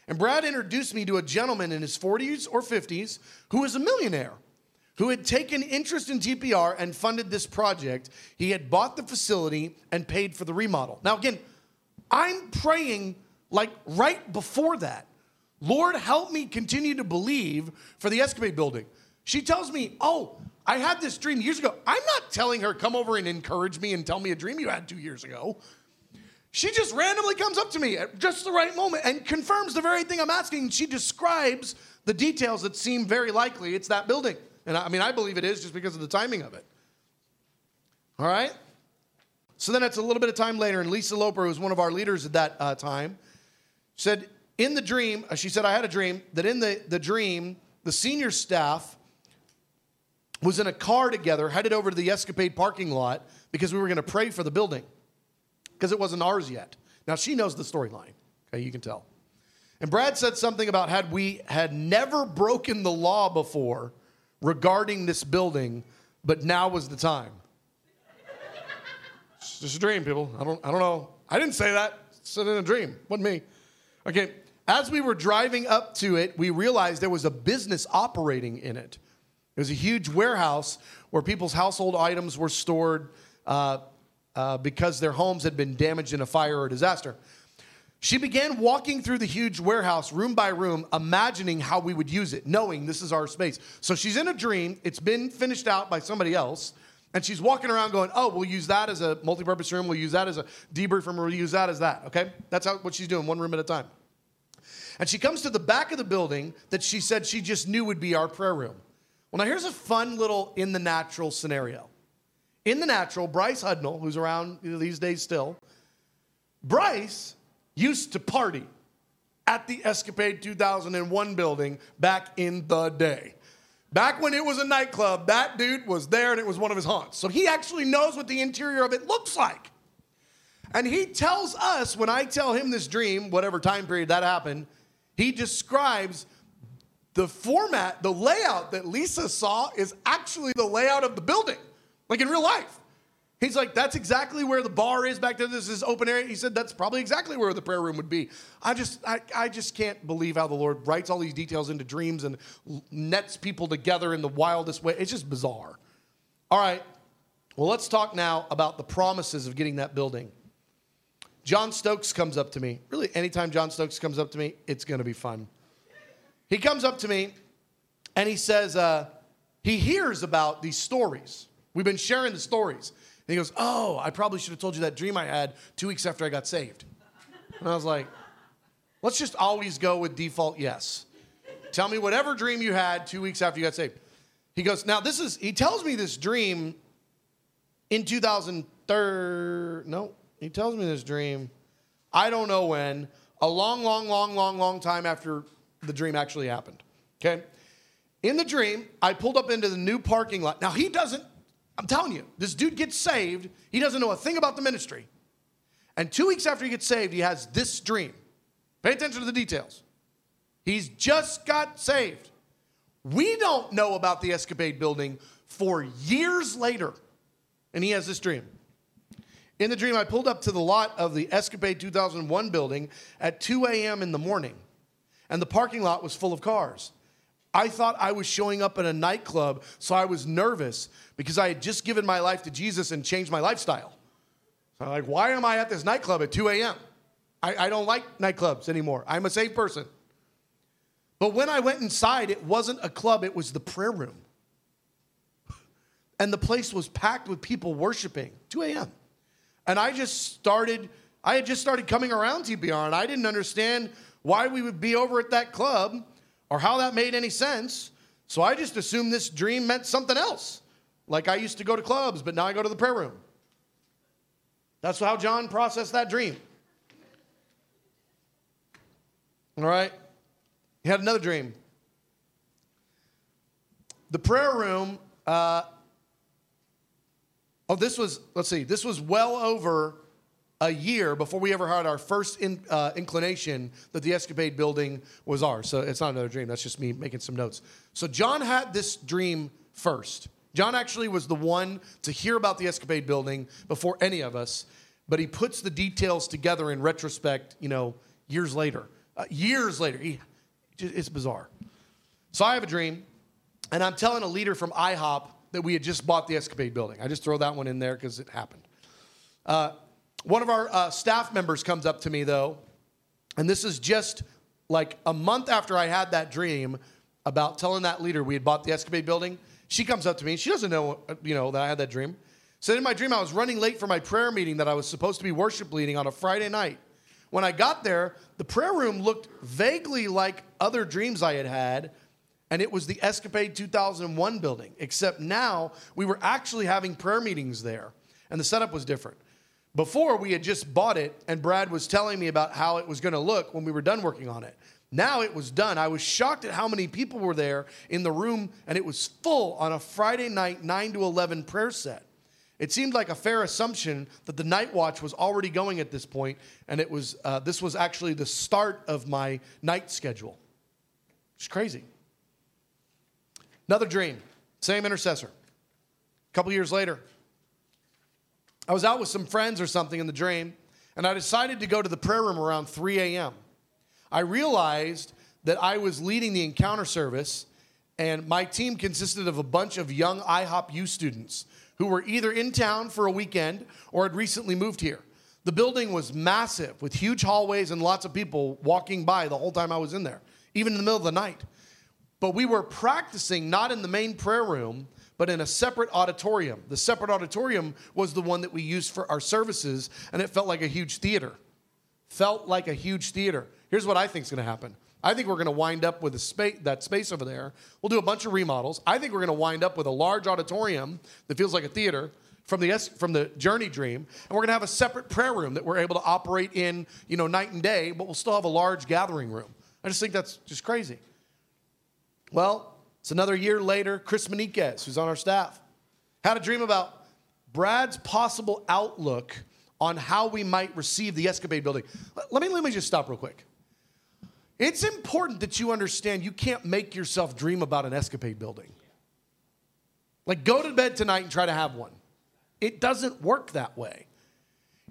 And Brad introduced me to a gentleman in his 40s or 50s who was a millionaire who had taken interest in TPR and funded this project. He had bought the facility and paid for the remodel. Now, again, I'm praying like right before that. Lord, help me continue to believe for the Escapade building. She tells me, Oh, I had this dream years ago. I'm not telling her, Come over and encourage me and tell me a dream you had two years ago. She just randomly comes up to me at just the right moment and confirms the very thing I'm asking. She describes the details that seem very likely it's that building. And I mean, I believe it is just because of the timing of it. All right? So then it's a little bit of time later, and Lisa Loper, who was one of our leaders at that uh, time, said, In the dream, uh, she said, I had a dream that in the, the dream, the senior staff was in a car together headed over to the Escapade parking lot because we were going to pray for the building because it wasn't ours yet. Now, she knows the storyline. Okay, you can tell. And Brad said something about had we had never broken the law before regarding this building, but now was the time. it's just a dream, people. I don't, I don't know. I didn't say that. It's in a dream. Wasn't me. Okay. As we were driving up to it, we realized there was a business operating in it. It was a huge warehouse where people's household items were stored uh, uh, because their homes had been damaged in a fire or disaster. She began walking through the huge warehouse, room by room, imagining how we would use it, knowing this is our space. So she's in a dream. It's been finished out by somebody else. And she's walking around going, oh, we'll use that as a multi-purpose room. We'll use that as a debrief room. We'll use that as that, okay? That's how, what she's doing, one room at a time. And she comes to the back of the building that she said she just knew would be our prayer room. Well, now here's a fun little in the natural scenario. In the natural, Bryce Hudnall, who's around these days still, Bryce used to party at the Escapade 2001 building back in the day. Back when it was a nightclub, that dude was there and it was one of his haunts. So he actually knows what the interior of it looks like. And he tells us, when I tell him this dream, whatever time period that happened, he describes the format, the layout that Lisa saw is actually the layout of the building, like in real life. He's like, that's exactly where the bar is back there. This is open area. He said that's probably exactly where the prayer room would be. I just, I, I just can't believe how the Lord writes all these details into dreams and nets people together in the wildest way. It's just bizarre. All right. Well, let's talk now about the promises of getting that building. John Stokes comes up to me. Really, anytime John Stokes comes up to me, it's going to be fun. He comes up to me and he says, uh, he hears about these stories. We've been sharing the stories. And he goes, Oh, I probably should have told you that dream I had two weeks after I got saved. And I was like, Let's just always go with default yes. Tell me whatever dream you had two weeks after you got saved. He goes, Now, this is, he tells me this dream in 2003. No, he tells me this dream, I don't know when, a long, long, long, long, long time after the dream actually happened. Okay? In the dream, I pulled up into the new parking lot. Now, he doesn't I'm telling you, this dude gets saved. He doesn't know a thing about the ministry. And two weeks after he gets saved, he has this dream. Pay attention to the details. He's just got saved. We don't know about the escapade building for years later. And he has this dream. In the dream, I pulled up to the lot of the Escapade 2001 building at 2 a.m. in the morning, and the parking lot was full of cars. I thought I was showing up in a nightclub, so I was nervous because I had just given my life to Jesus and changed my lifestyle. So I'm like, why am I at this nightclub at 2 a.m.? I, I don't like nightclubs anymore. I'm a saved person. But when I went inside, it wasn't a club, it was the prayer room. And the place was packed with people worshiping, 2 a.m. And I just started, I had just started coming around TPR, and I didn't understand why we would be over at that club or how that made any sense. So I just assumed this dream meant something else. Like I used to go to clubs, but now I go to the prayer room. That's how John processed that dream. All right? He had another dream. The prayer room, uh, oh, this was, let's see, this was well over a year before we ever had our first in, uh, inclination that the Escapade building was ours. So it's not another dream. That's just me making some notes. So John had this dream first. John actually was the one to hear about the Escapade building before any of us, but he puts the details together in retrospect, you know, years later. Uh, years later. He, it's bizarre. So I have a dream, and I'm telling a leader from IHOP that we had just bought the Escapade building. I just throw that one in there because it happened. Uh, one of our uh, staff members comes up to me, though, and this is just like a month after I had that dream about telling that leader we had bought the Escapade building. She comes up to me. She doesn't know, you know, that I had that dream. Said in my dream I was running late for my prayer meeting that I was supposed to be worship leading on a Friday night. When I got there, the prayer room looked vaguely like other dreams I had had, and it was the Escapade 2001 building, except now we were actually having prayer meetings there, and the setup was different. Before, we had just bought it, and Brad was telling me about how it was going to look when we were done working on it. Now it was done. I was shocked at how many people were there in the room, and it was full on a Friday night 9 to 11 prayer set. It seemed like a fair assumption that the night watch was already going at this point, and it was, uh, this was actually the start of my night schedule. It's crazy. Another dream, same intercessor. A couple years later, I was out with some friends or something in the dream, and I decided to go to the prayer room around 3 a.m. I realized that I was leading the encounter service, And my team consisted of a bunch of young IHOP U students who were either in town for a weekend or had recently moved here. The building was massive with huge hallways and lots of people walking by the whole time I was in there, even in the middle of the night. But we were practicing not in the main prayer room, but in a separate auditorium. The separate auditorium was the one that we used for our services, and it felt like a huge theater. Felt like a huge theater. Here's what I think is going to happen. I think we're going to wind up with that space over there. We'll do a bunch of remodels. I think we're going to wind up with a large auditorium that feels like a theater from the from the journey dream and we're going to have a separate prayer room that we're able to operate in you know night and day but we'll still have a large gathering room i just think that's just crazy well it's another year later chris maniquez who's on our staff had a dream about brad's possible outlook on how we might receive the escapade building. Let me let me just stop real quick. It's important that you understand you can't make yourself dream about an escapade building. Like go to bed tonight and try to have one. It doesn't work that way.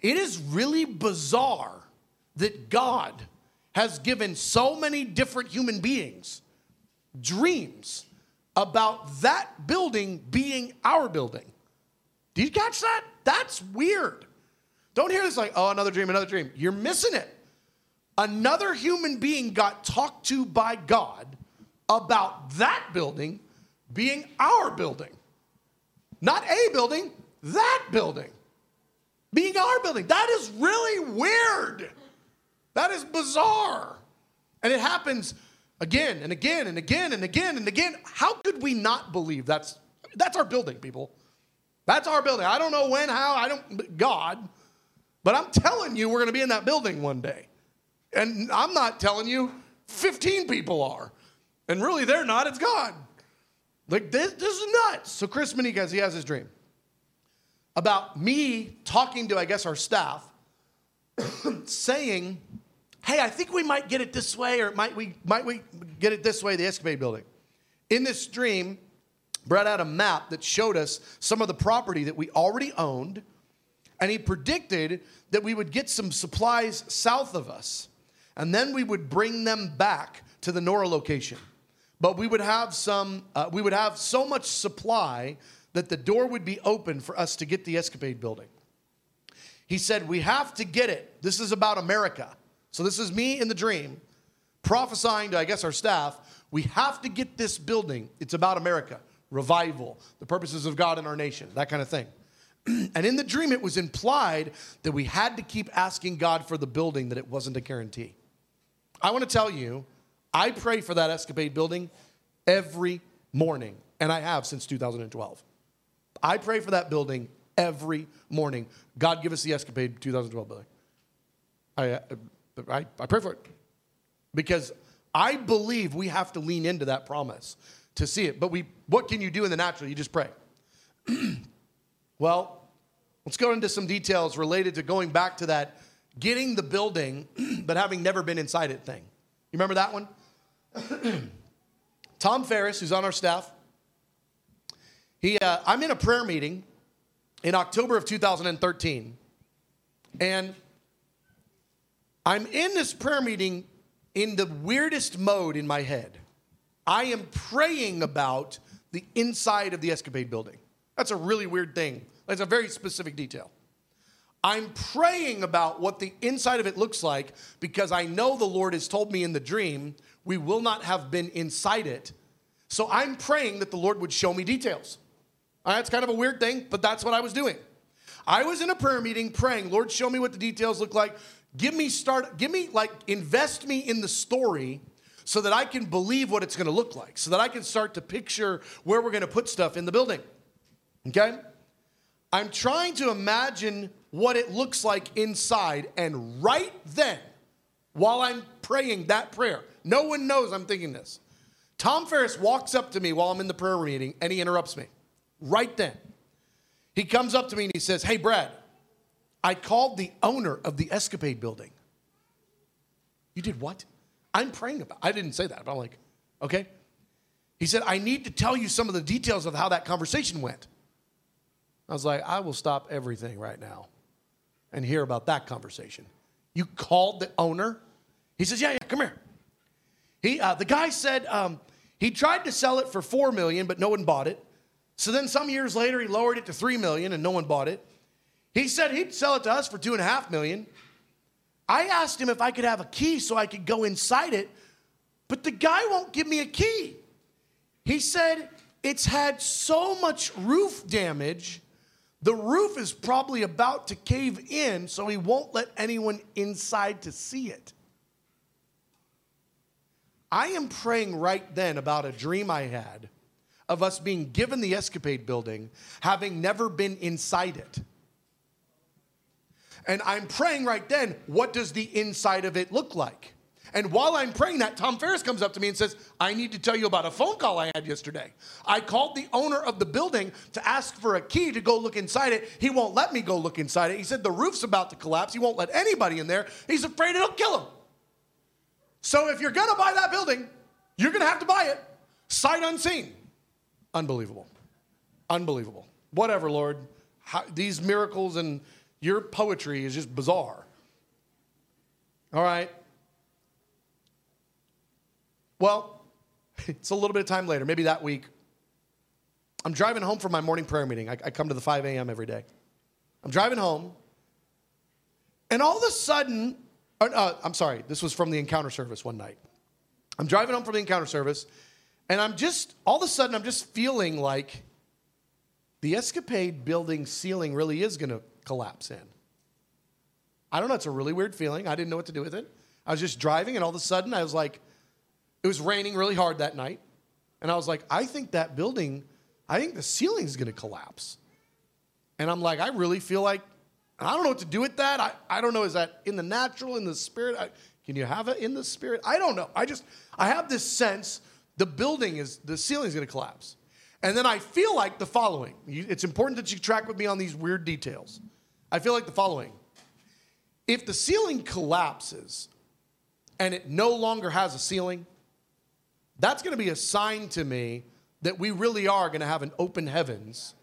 It is really bizarre that God has given so many different human beings dreams about that building being our building. Did you catch that? That's weird. Don't hear this like, oh, another dream, another dream. You're missing it. Another human being got talked to by God about that building being our building. Not a building, that building being our building. That is really weird. That is bizarre. And it happens again and again and again and again and again. How could we not believe that's that's our building, people? That's our building. I don't know when, how, I don't God, but I'm telling you we're going to be in that building one day. And I'm not telling you 15 people are. And really they're not, it's God. Like this, this is nuts. So Chris Maniquez, he has his dream about me talking to, I guess, our staff, saying, hey, I think we might get it this way, or might we, might we get it this way, the Escapade building. In this dream, Brett had a map that showed us some of the property that we already owned, and he predicted that we would get some supplies south of us, and then we would bring them back to the Nora location. But we would have some, uh, we would have so much supply that the door would be open for us to get the escapade building. He said, We have to get it. This is about America. So, this is me in the dream prophesying to, I guess, our staff. We have to get this building. It's about America, revival, the purposes of God in our nation, that kind of thing. and in the dream, it was implied that we had to keep asking God for the building, that it wasn't a guarantee. I want to tell you, I pray for that escapade building every morning, and I have since 2012. I pray for that building every morning. God, give us the Escapade 2012 building. I, uh, I, I pray for it because I believe we have to lean into that promise to see it. But we, what can you do in the natural? You just pray. well, let's go into some details related to going back to that getting the building, but having never been inside it thing. You remember that one? Tom Ferris, who's on our staff, he, uh, I'm in a prayer meeting in October of 2013, and I'm in this prayer meeting in the weirdest mode in my head. I am praying about the inside of the Escapade building. That's a really weird thing. That's a very specific detail. I'm praying about what the inside of it looks like because I know the Lord has told me in the dream we will not have been inside it. So I'm praying that the Lord would show me details. Uh, that's kind of a weird thing, but that's what I was doing. I was in a prayer meeting praying, Lord, show me what the details look like. Give me start, give me like invest me in the story so that I can believe what it's going to look like, so that I can start to picture where we're going to put stuff in the building. Okay? I'm trying to imagine what it looks like inside, and right then, while I'm praying that prayer, no one knows I'm thinking this. Tom Ferris walks up to me while I'm in the prayer meeting and he interrupts me right then. He comes up to me and he says, Hey, Brad, I called the owner of the Escapade building. You did what? I'm praying about. I didn't say that, but I'm like, okay. He said, I need to tell you some of the details of how that conversation went. I was like, I will stop everything right now and hear about that conversation. You called the owner? He says, Yeah, yeah, come here. He, uh, the guy said, um, He tried to sell it for 4 million, but no one bought it. So then some years later, he lowered it to 3 million and no one bought it. He said he'd sell it to us for two and a half million. I asked him if I could have a key so I could go inside it, but the guy won't give me a key. He said it's had so much roof damage, the roof is probably about to cave in, so he won't let anyone inside to see it. I am praying right then about a dream I had of us being given the escapade building, having never been inside it. And I'm praying right then, what does the inside of it look like? And while I'm praying that, Tom Ferris comes up to me and says, I need to tell you about a phone call I had yesterday. I called the owner of the building to ask for a key to go look inside it. He won't let me go look inside it. He said the roof's about to collapse. He won't let anybody in there. He's afraid it'll kill him. So if you're gonna buy that building, you're gonna have to buy it sight unseen. Unbelievable. Unbelievable. Whatever, Lord. How, these miracles and your poetry is just bizarre. All right. Well, it's a little bit of time later, maybe that week. I'm driving home from my morning prayer meeting. I, I come to the 5 a.m. every day. I'm driving home, and all of a sudden, or, uh, I'm sorry, this was from the encounter service one night. I'm driving home from the encounter service, and I'm just, all of a sudden, I'm just feeling like the escapade building ceiling really is going to collapse in. I don't know, it's a really weird feeling. I didn't know what to do with it. I was just driving, and all of a sudden, I was like, it was raining really hard that night. And I was like, I think that building, I think the ceiling's gonna collapse. And I'm like, I really feel like, I don't know what to do with that. I, I don't know, is that in the natural, in the spirit? I, can you have it in the spirit? I don't know. I just, I have this sense the building is, the ceiling's gonna collapse. And then I feel like the following. It's important that you track with me on these weird details. I feel like the following. If the ceiling collapses and it no longer has a ceiling, that's going to be a sign to me that we really are going to have an open heavens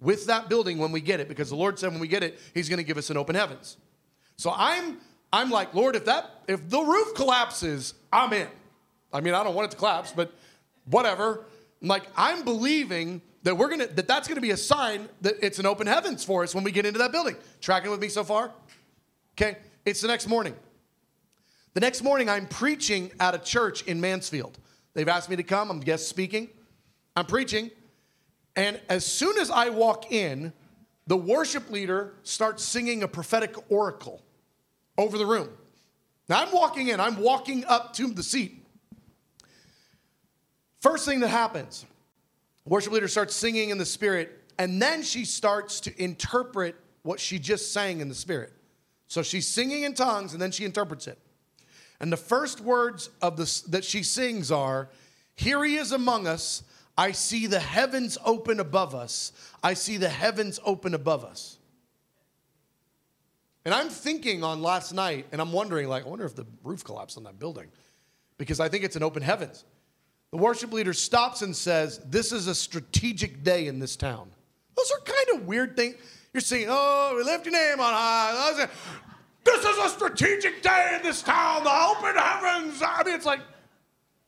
with that building when we get it because the Lord said when we get it he's going to give us an open heavens. So I'm I'm like, Lord, if that if the roof collapses, I'm in. I mean, I don't want it to collapse, but whatever. I'm like I'm believing that we're to that that's to be a sign that it's an open heavens for us when we get into that building. Tracking with me so far? Okay, it's the next morning. The next morning, I'm preaching at a church in Mansfield. They've asked me to come, I'm guest speaking. I'm preaching. And as soon as I walk in, the worship leader starts singing a prophetic oracle over the room. Now I'm walking in, I'm walking up to the seat. First thing that happens, worship leader starts singing in the spirit, and then she starts to interpret what she just sang in the spirit. So she's singing in tongues and then she interprets it. And the first words of this that she sings are, Here he is among us. I see the heavens open above us. I see the heavens open above us. And I'm thinking on last night, and I'm wondering, like, I wonder if the roof collapsed on that building because I think it's an open heavens. The worship leader stops and says, This is a strategic day in this town. Those are kind of weird things. You're saying, Oh, we lift your name on high. This is a strategic day in this town, the open heavens. I mean, it's like,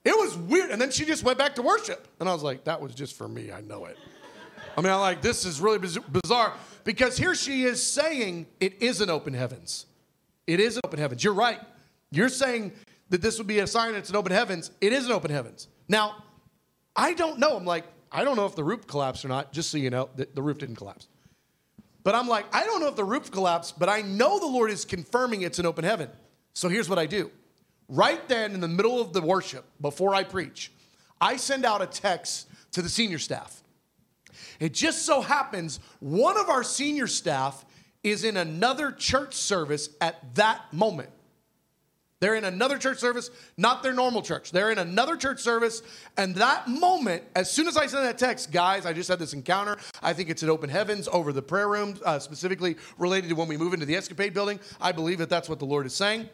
it was weird. And then she just went back to worship. And I was like, that was just for me. I know it. I mean, I'm like, this is really bizarre because here she is saying it is an open heavens. It is an open heavens. You're right. You're saying that this would be a sign it's an open heavens. It is an open heavens. Now, I don't know. I'm like, I don't know if the roof collapsed or not, just so you know, the, the roof didn't collapse. But I'm like, I don't know if the roof collapsed, but I know the Lord is confirming it's an open heaven. So here's what I do. Right then, in the middle of the worship, before I preach, I send out a text to the senior staff. It just so happens one of our senior staff is in another church service at that moment. They're in another church service, not their normal church. They're in another church service. And that moment, as soon as I send that text, guys, I just had this encounter. I think it's an open heavens over the prayer room, uh, specifically related to when we move into the escapade building. I believe that that's what the Lord is saying.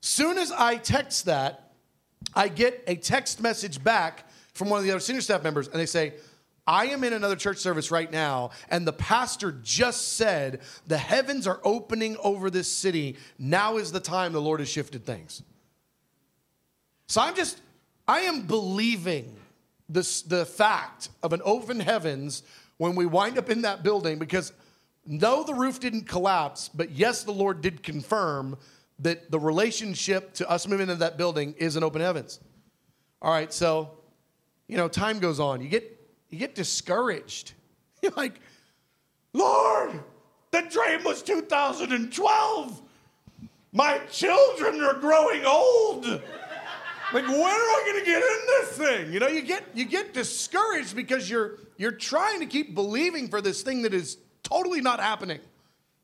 Soon as I text that, I get a text message back from one of the other senior staff members, and they say, I am in another church service right now, and the pastor just said, The heavens are opening over this city. Now is the time the Lord has shifted things. So I'm just, I am believing this, the fact of an open heavens when we wind up in that building because no, the roof didn't collapse, but yes, the Lord did confirm that the relationship to us moving into that building is an open heavens. All right, so you know, time goes on. You get you get discouraged. You're like, Lord, the dream was 2012. My children are growing old. Like, when are I gonna get in this thing? You know, you get you get discouraged because you're you're trying to keep believing for this thing that is totally not happening.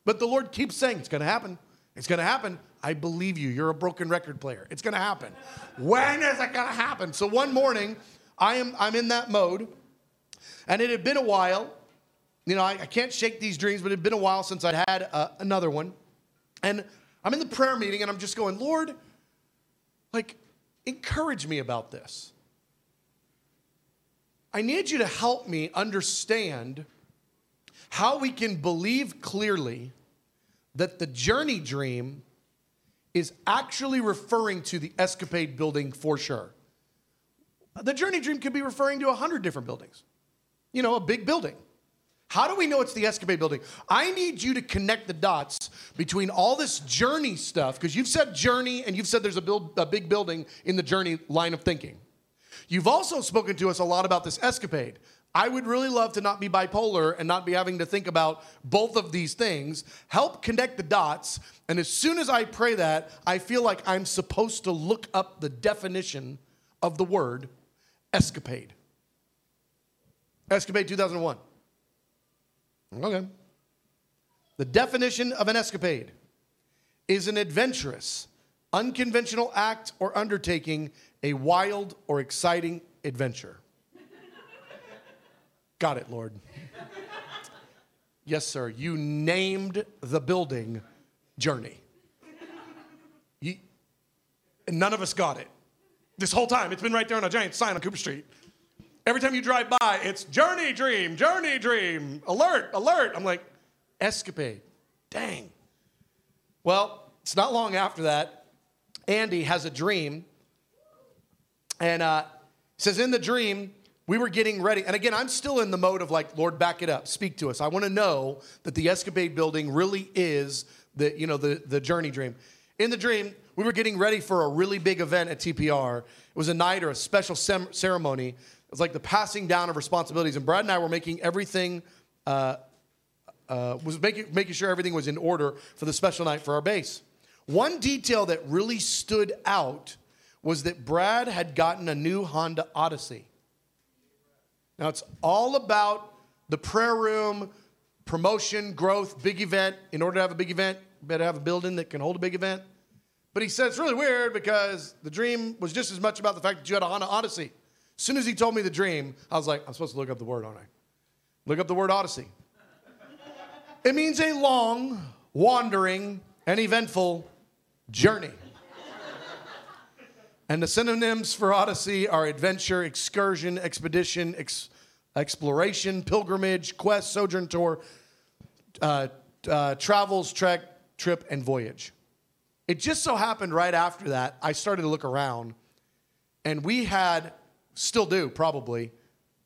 But the Lord keeps saying, It's gonna happen. It's gonna happen. I believe you. You're a broken record player. It's gonna happen. when is it gonna happen? So one morning, I am I'm in that mode, and it had been a while. You know, I, I can't shake these dreams, but it had been a while since I'd had uh, another one. And I'm in the prayer meeting and I'm just going, Lord, like, encourage me about this. I need you to help me understand how we can believe clearly that the journey dream is actually referring to the escapade building for sure. The journey dream could be referring to a hundred different buildings, you know, a big building. How do we know it's the escapade building? I need you to connect the dots between all this journey stuff, because you've said journey and you've said there's a, build, a big building in the journey line of thinking. You've also spoken to us a lot about this escapade. I would really love to not be bipolar and not be having to think about both of these things. Help connect the dots. And as soon as I pray that, I feel like I'm supposed to look up the definition of the word escapade. Escapade 2001. Okay. The definition of an escapade is an adventurous, unconventional act or undertaking, a wild or exciting adventure. Got it, Lord. yes, sir. You named the building Journey. You, none of us got it. This whole time, it's been right there on a giant sign on Cooper Street. Every time you drive by, it's Journey Dream, Journey Dream, alert, alert. I'm like, escapade. Dang. Well, it's not long after that, Andy has a dream. And uh, says, in the dream, we were getting ready. And again, I'm still in the mode of like, Lord, back it up, speak to us. I want to know that the escapade building really is the, you know, the, the journey dream. In the dream, we were getting ready for a really big event at TPR. It was a night or a special sem- ceremony. It was like the passing down of responsibilities. And Brad and I were making everything, uh, uh, was making, making sure everything was in order for the special night for our base. One detail that really stood out was that Brad had gotten a new Honda Odyssey. Now, it's all about the prayer room, promotion, growth, big event. In order to have a big event, you better have a building that can hold a big event. But he said it's really weird because the dream was just as much about the fact that you had a Honda Odyssey. As soon as he told me the dream, I was like, I'm supposed to look up the word, aren't I? Look up the word Odyssey. It means a long, wandering, and eventful journey. And the synonyms for Odyssey are adventure, excursion, expedition, ex- exploration, pilgrimage, quest, sojourn, tour, uh, uh, travels, trek, trip, and voyage. It just so happened right after that, I started to look around, and we had, still do probably,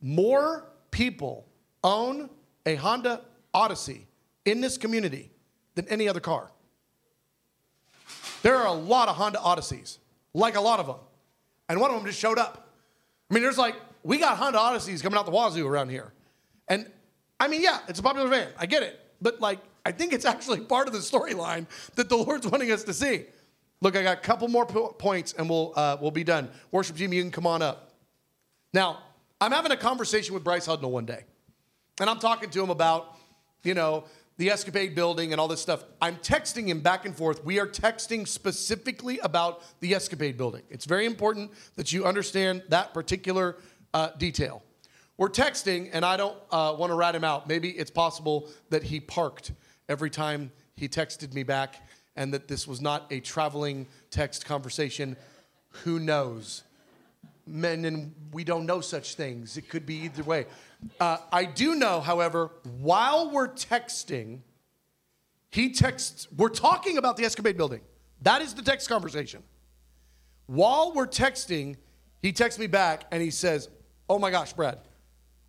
more people own a Honda Odyssey in this community than any other car. There are a lot of Honda Odysseys like a lot of them. And one of them just showed up. I mean, there's like, we got Honda Odysseys coming out the wazoo around here. And I mean, yeah, it's a popular van. I get it. But like, I think it's actually part of the storyline that the Lord's wanting us to see. Look, I got a couple more po- points and we'll, uh, we'll be done. Worship team, you can come on up. Now, I'm having a conversation with Bryce Hudnall one day. And I'm talking to him about, you know, the Escapade building and all this stuff. I'm texting him back and forth. We are texting specifically about the Escapade building. It's very important that you understand that particular uh, detail. We're texting, and I don't uh, want to rat him out. Maybe it's possible that he parked every time he texted me back and that this was not a traveling text conversation. Who knows? Men and we don't know such things. It could be either way. Uh, I do know, however, while we're texting, he texts, we're talking about the Escapade building. That is the text conversation. While we're texting, he texts me back and he says, Oh my gosh, Brad,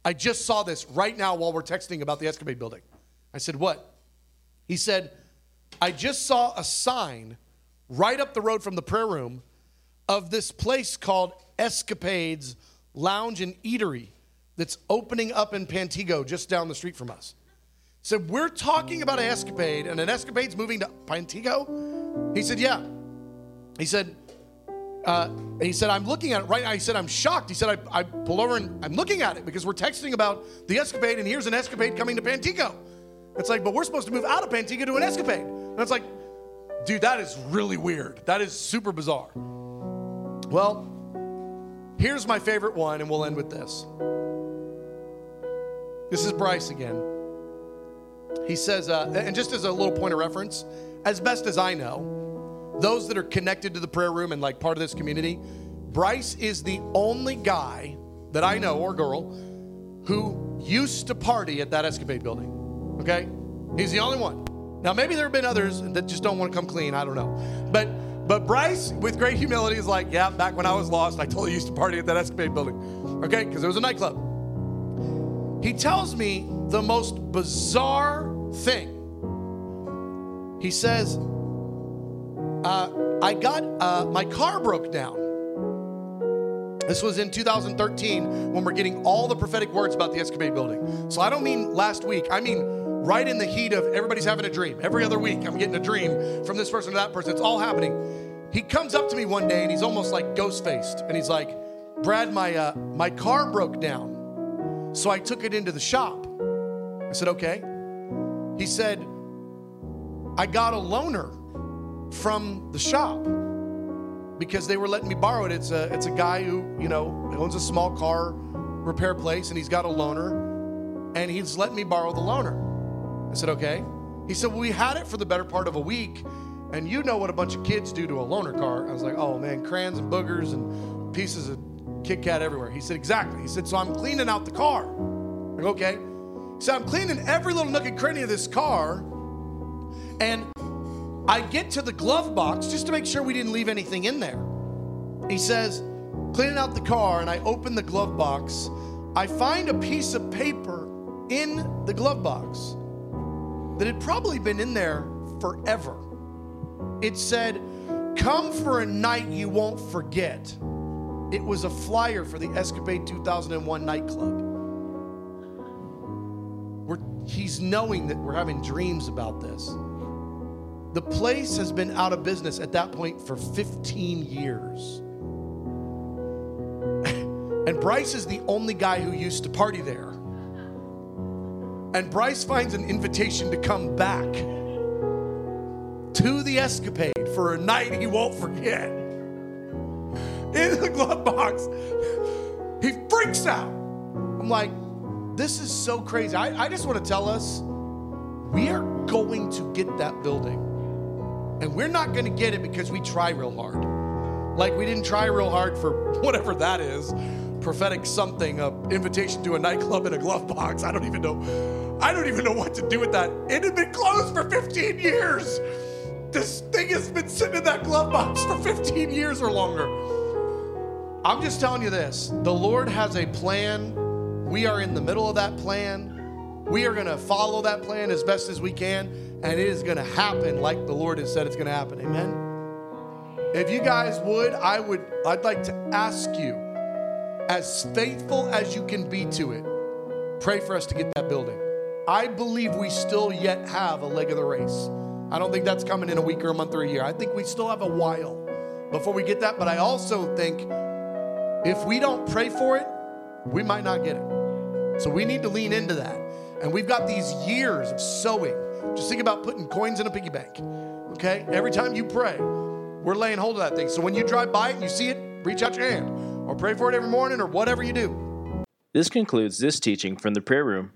I just saw this right now while we're texting about the Escapade building. I said, What? He said, I just saw a sign right up the road from the prayer room of this place called Escapades Lounge and Eatery that's opening up in Pantego just down the street from us. So we're talking about an escapade, and an escapade's moving to Pantego? He said, Yeah. He said, uh, he said, I'm looking at it right now. He said, I'm shocked. He said, I, I pull over and I'm looking at it because we're texting about the escapade, and here's an escapade coming to Pantego. It's like, but we're supposed to move out of Pantego to an escapade. And it's like, dude, that is really weird. That is super bizarre. Well, here's my favorite one, and we'll end with this. This is Bryce again. He says, uh, and just as a little point of reference, as best as I know, those that are connected to the prayer room and like part of this community, Bryce is the only guy that I know or girl who used to party at that escapade building. Okay? He's the only one. Now, maybe there have been others that just don't want to come clean. I don't know. But but Bryce, with great humility, is like, yeah, back when I was lost, I totally used to party at that escapade building. Okay? Because it was a nightclub. He tells me the most bizarre thing. He says, uh, I got, uh, my car broke down. This was in 2013 when we're getting all the prophetic words about the Escapade building. So I don't mean last week, I mean right in the heat of everybody's having a dream. Every other week, I'm getting a dream from this person to that person. It's all happening. He comes up to me one day and he's almost like ghost faced. And he's like, Brad, my, uh, my car broke down. So I took it into the shop. I said, okay. He said, I got a loaner from the shop because they were letting me borrow it. It's a, it's a guy who, you know, owns a small car repair place and he's got a loaner and he's letting me borrow the loaner. I said, okay. He said, well, we had it for the better part of a week and you know what a bunch of kids do to a loaner car. I was like, oh man, crayons and boogers and pieces of Kit Kat everywhere. He said, Exactly. He said, So I'm cleaning out the car. I Like, okay. So I'm cleaning every little nook and cranny of this car. And I get to the glove box just to make sure we didn't leave anything in there. He says, Cleaning out the car, and I open the glove box. I find a piece of paper in the glove box that had probably been in there forever. It said, Come for a night you won't forget. It was a flyer for the Escapade 2001 nightclub. We're, he's knowing that we're having dreams about this. The place has been out of business at that point for 15 years. and Bryce is the only guy who used to party there. And Bryce finds an invitation to come back to the escapade for a night he won't forget. In the glove box, he freaks out. I'm like, this is so crazy. I, I just want to tell us we are going to get that building. And we're not going to get it because we try real hard. Like we didn't try real hard for whatever that is prophetic something, a invitation to a nightclub in a glove box. I don't even know. I don't even know what to do with that. It had been closed for 15 years. This thing has been sitting in that glove box for 15 years or longer. I'm just telling you this the Lord has a plan. We are in the middle of that plan. We are going to follow that plan as best as we can, and it is going to happen like the Lord has said it's going to happen. Amen. If you guys would, I would I'd like to ask you as faithful as you can be to it. Pray for us to get that building. I believe we still yet have a leg of the race. I don't think that's coming in a week or a month or a year. I think we still have a while before we get that, but I also think if we don't pray for it, we might not get it. So we need to lean into that. And we've got these years of sowing. Just think about putting coins in a piggy bank. Okay? Every time you pray, we're laying hold of that thing. So when you drive by it and you see it, reach out your hand or pray for it every morning or whatever you do. This concludes this teaching from the prayer room.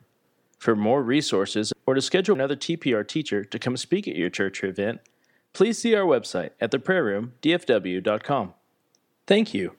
For more resources or to schedule another TPR teacher to come speak at your church or event, please see our website at theprayerroomdfw.com. Thank you.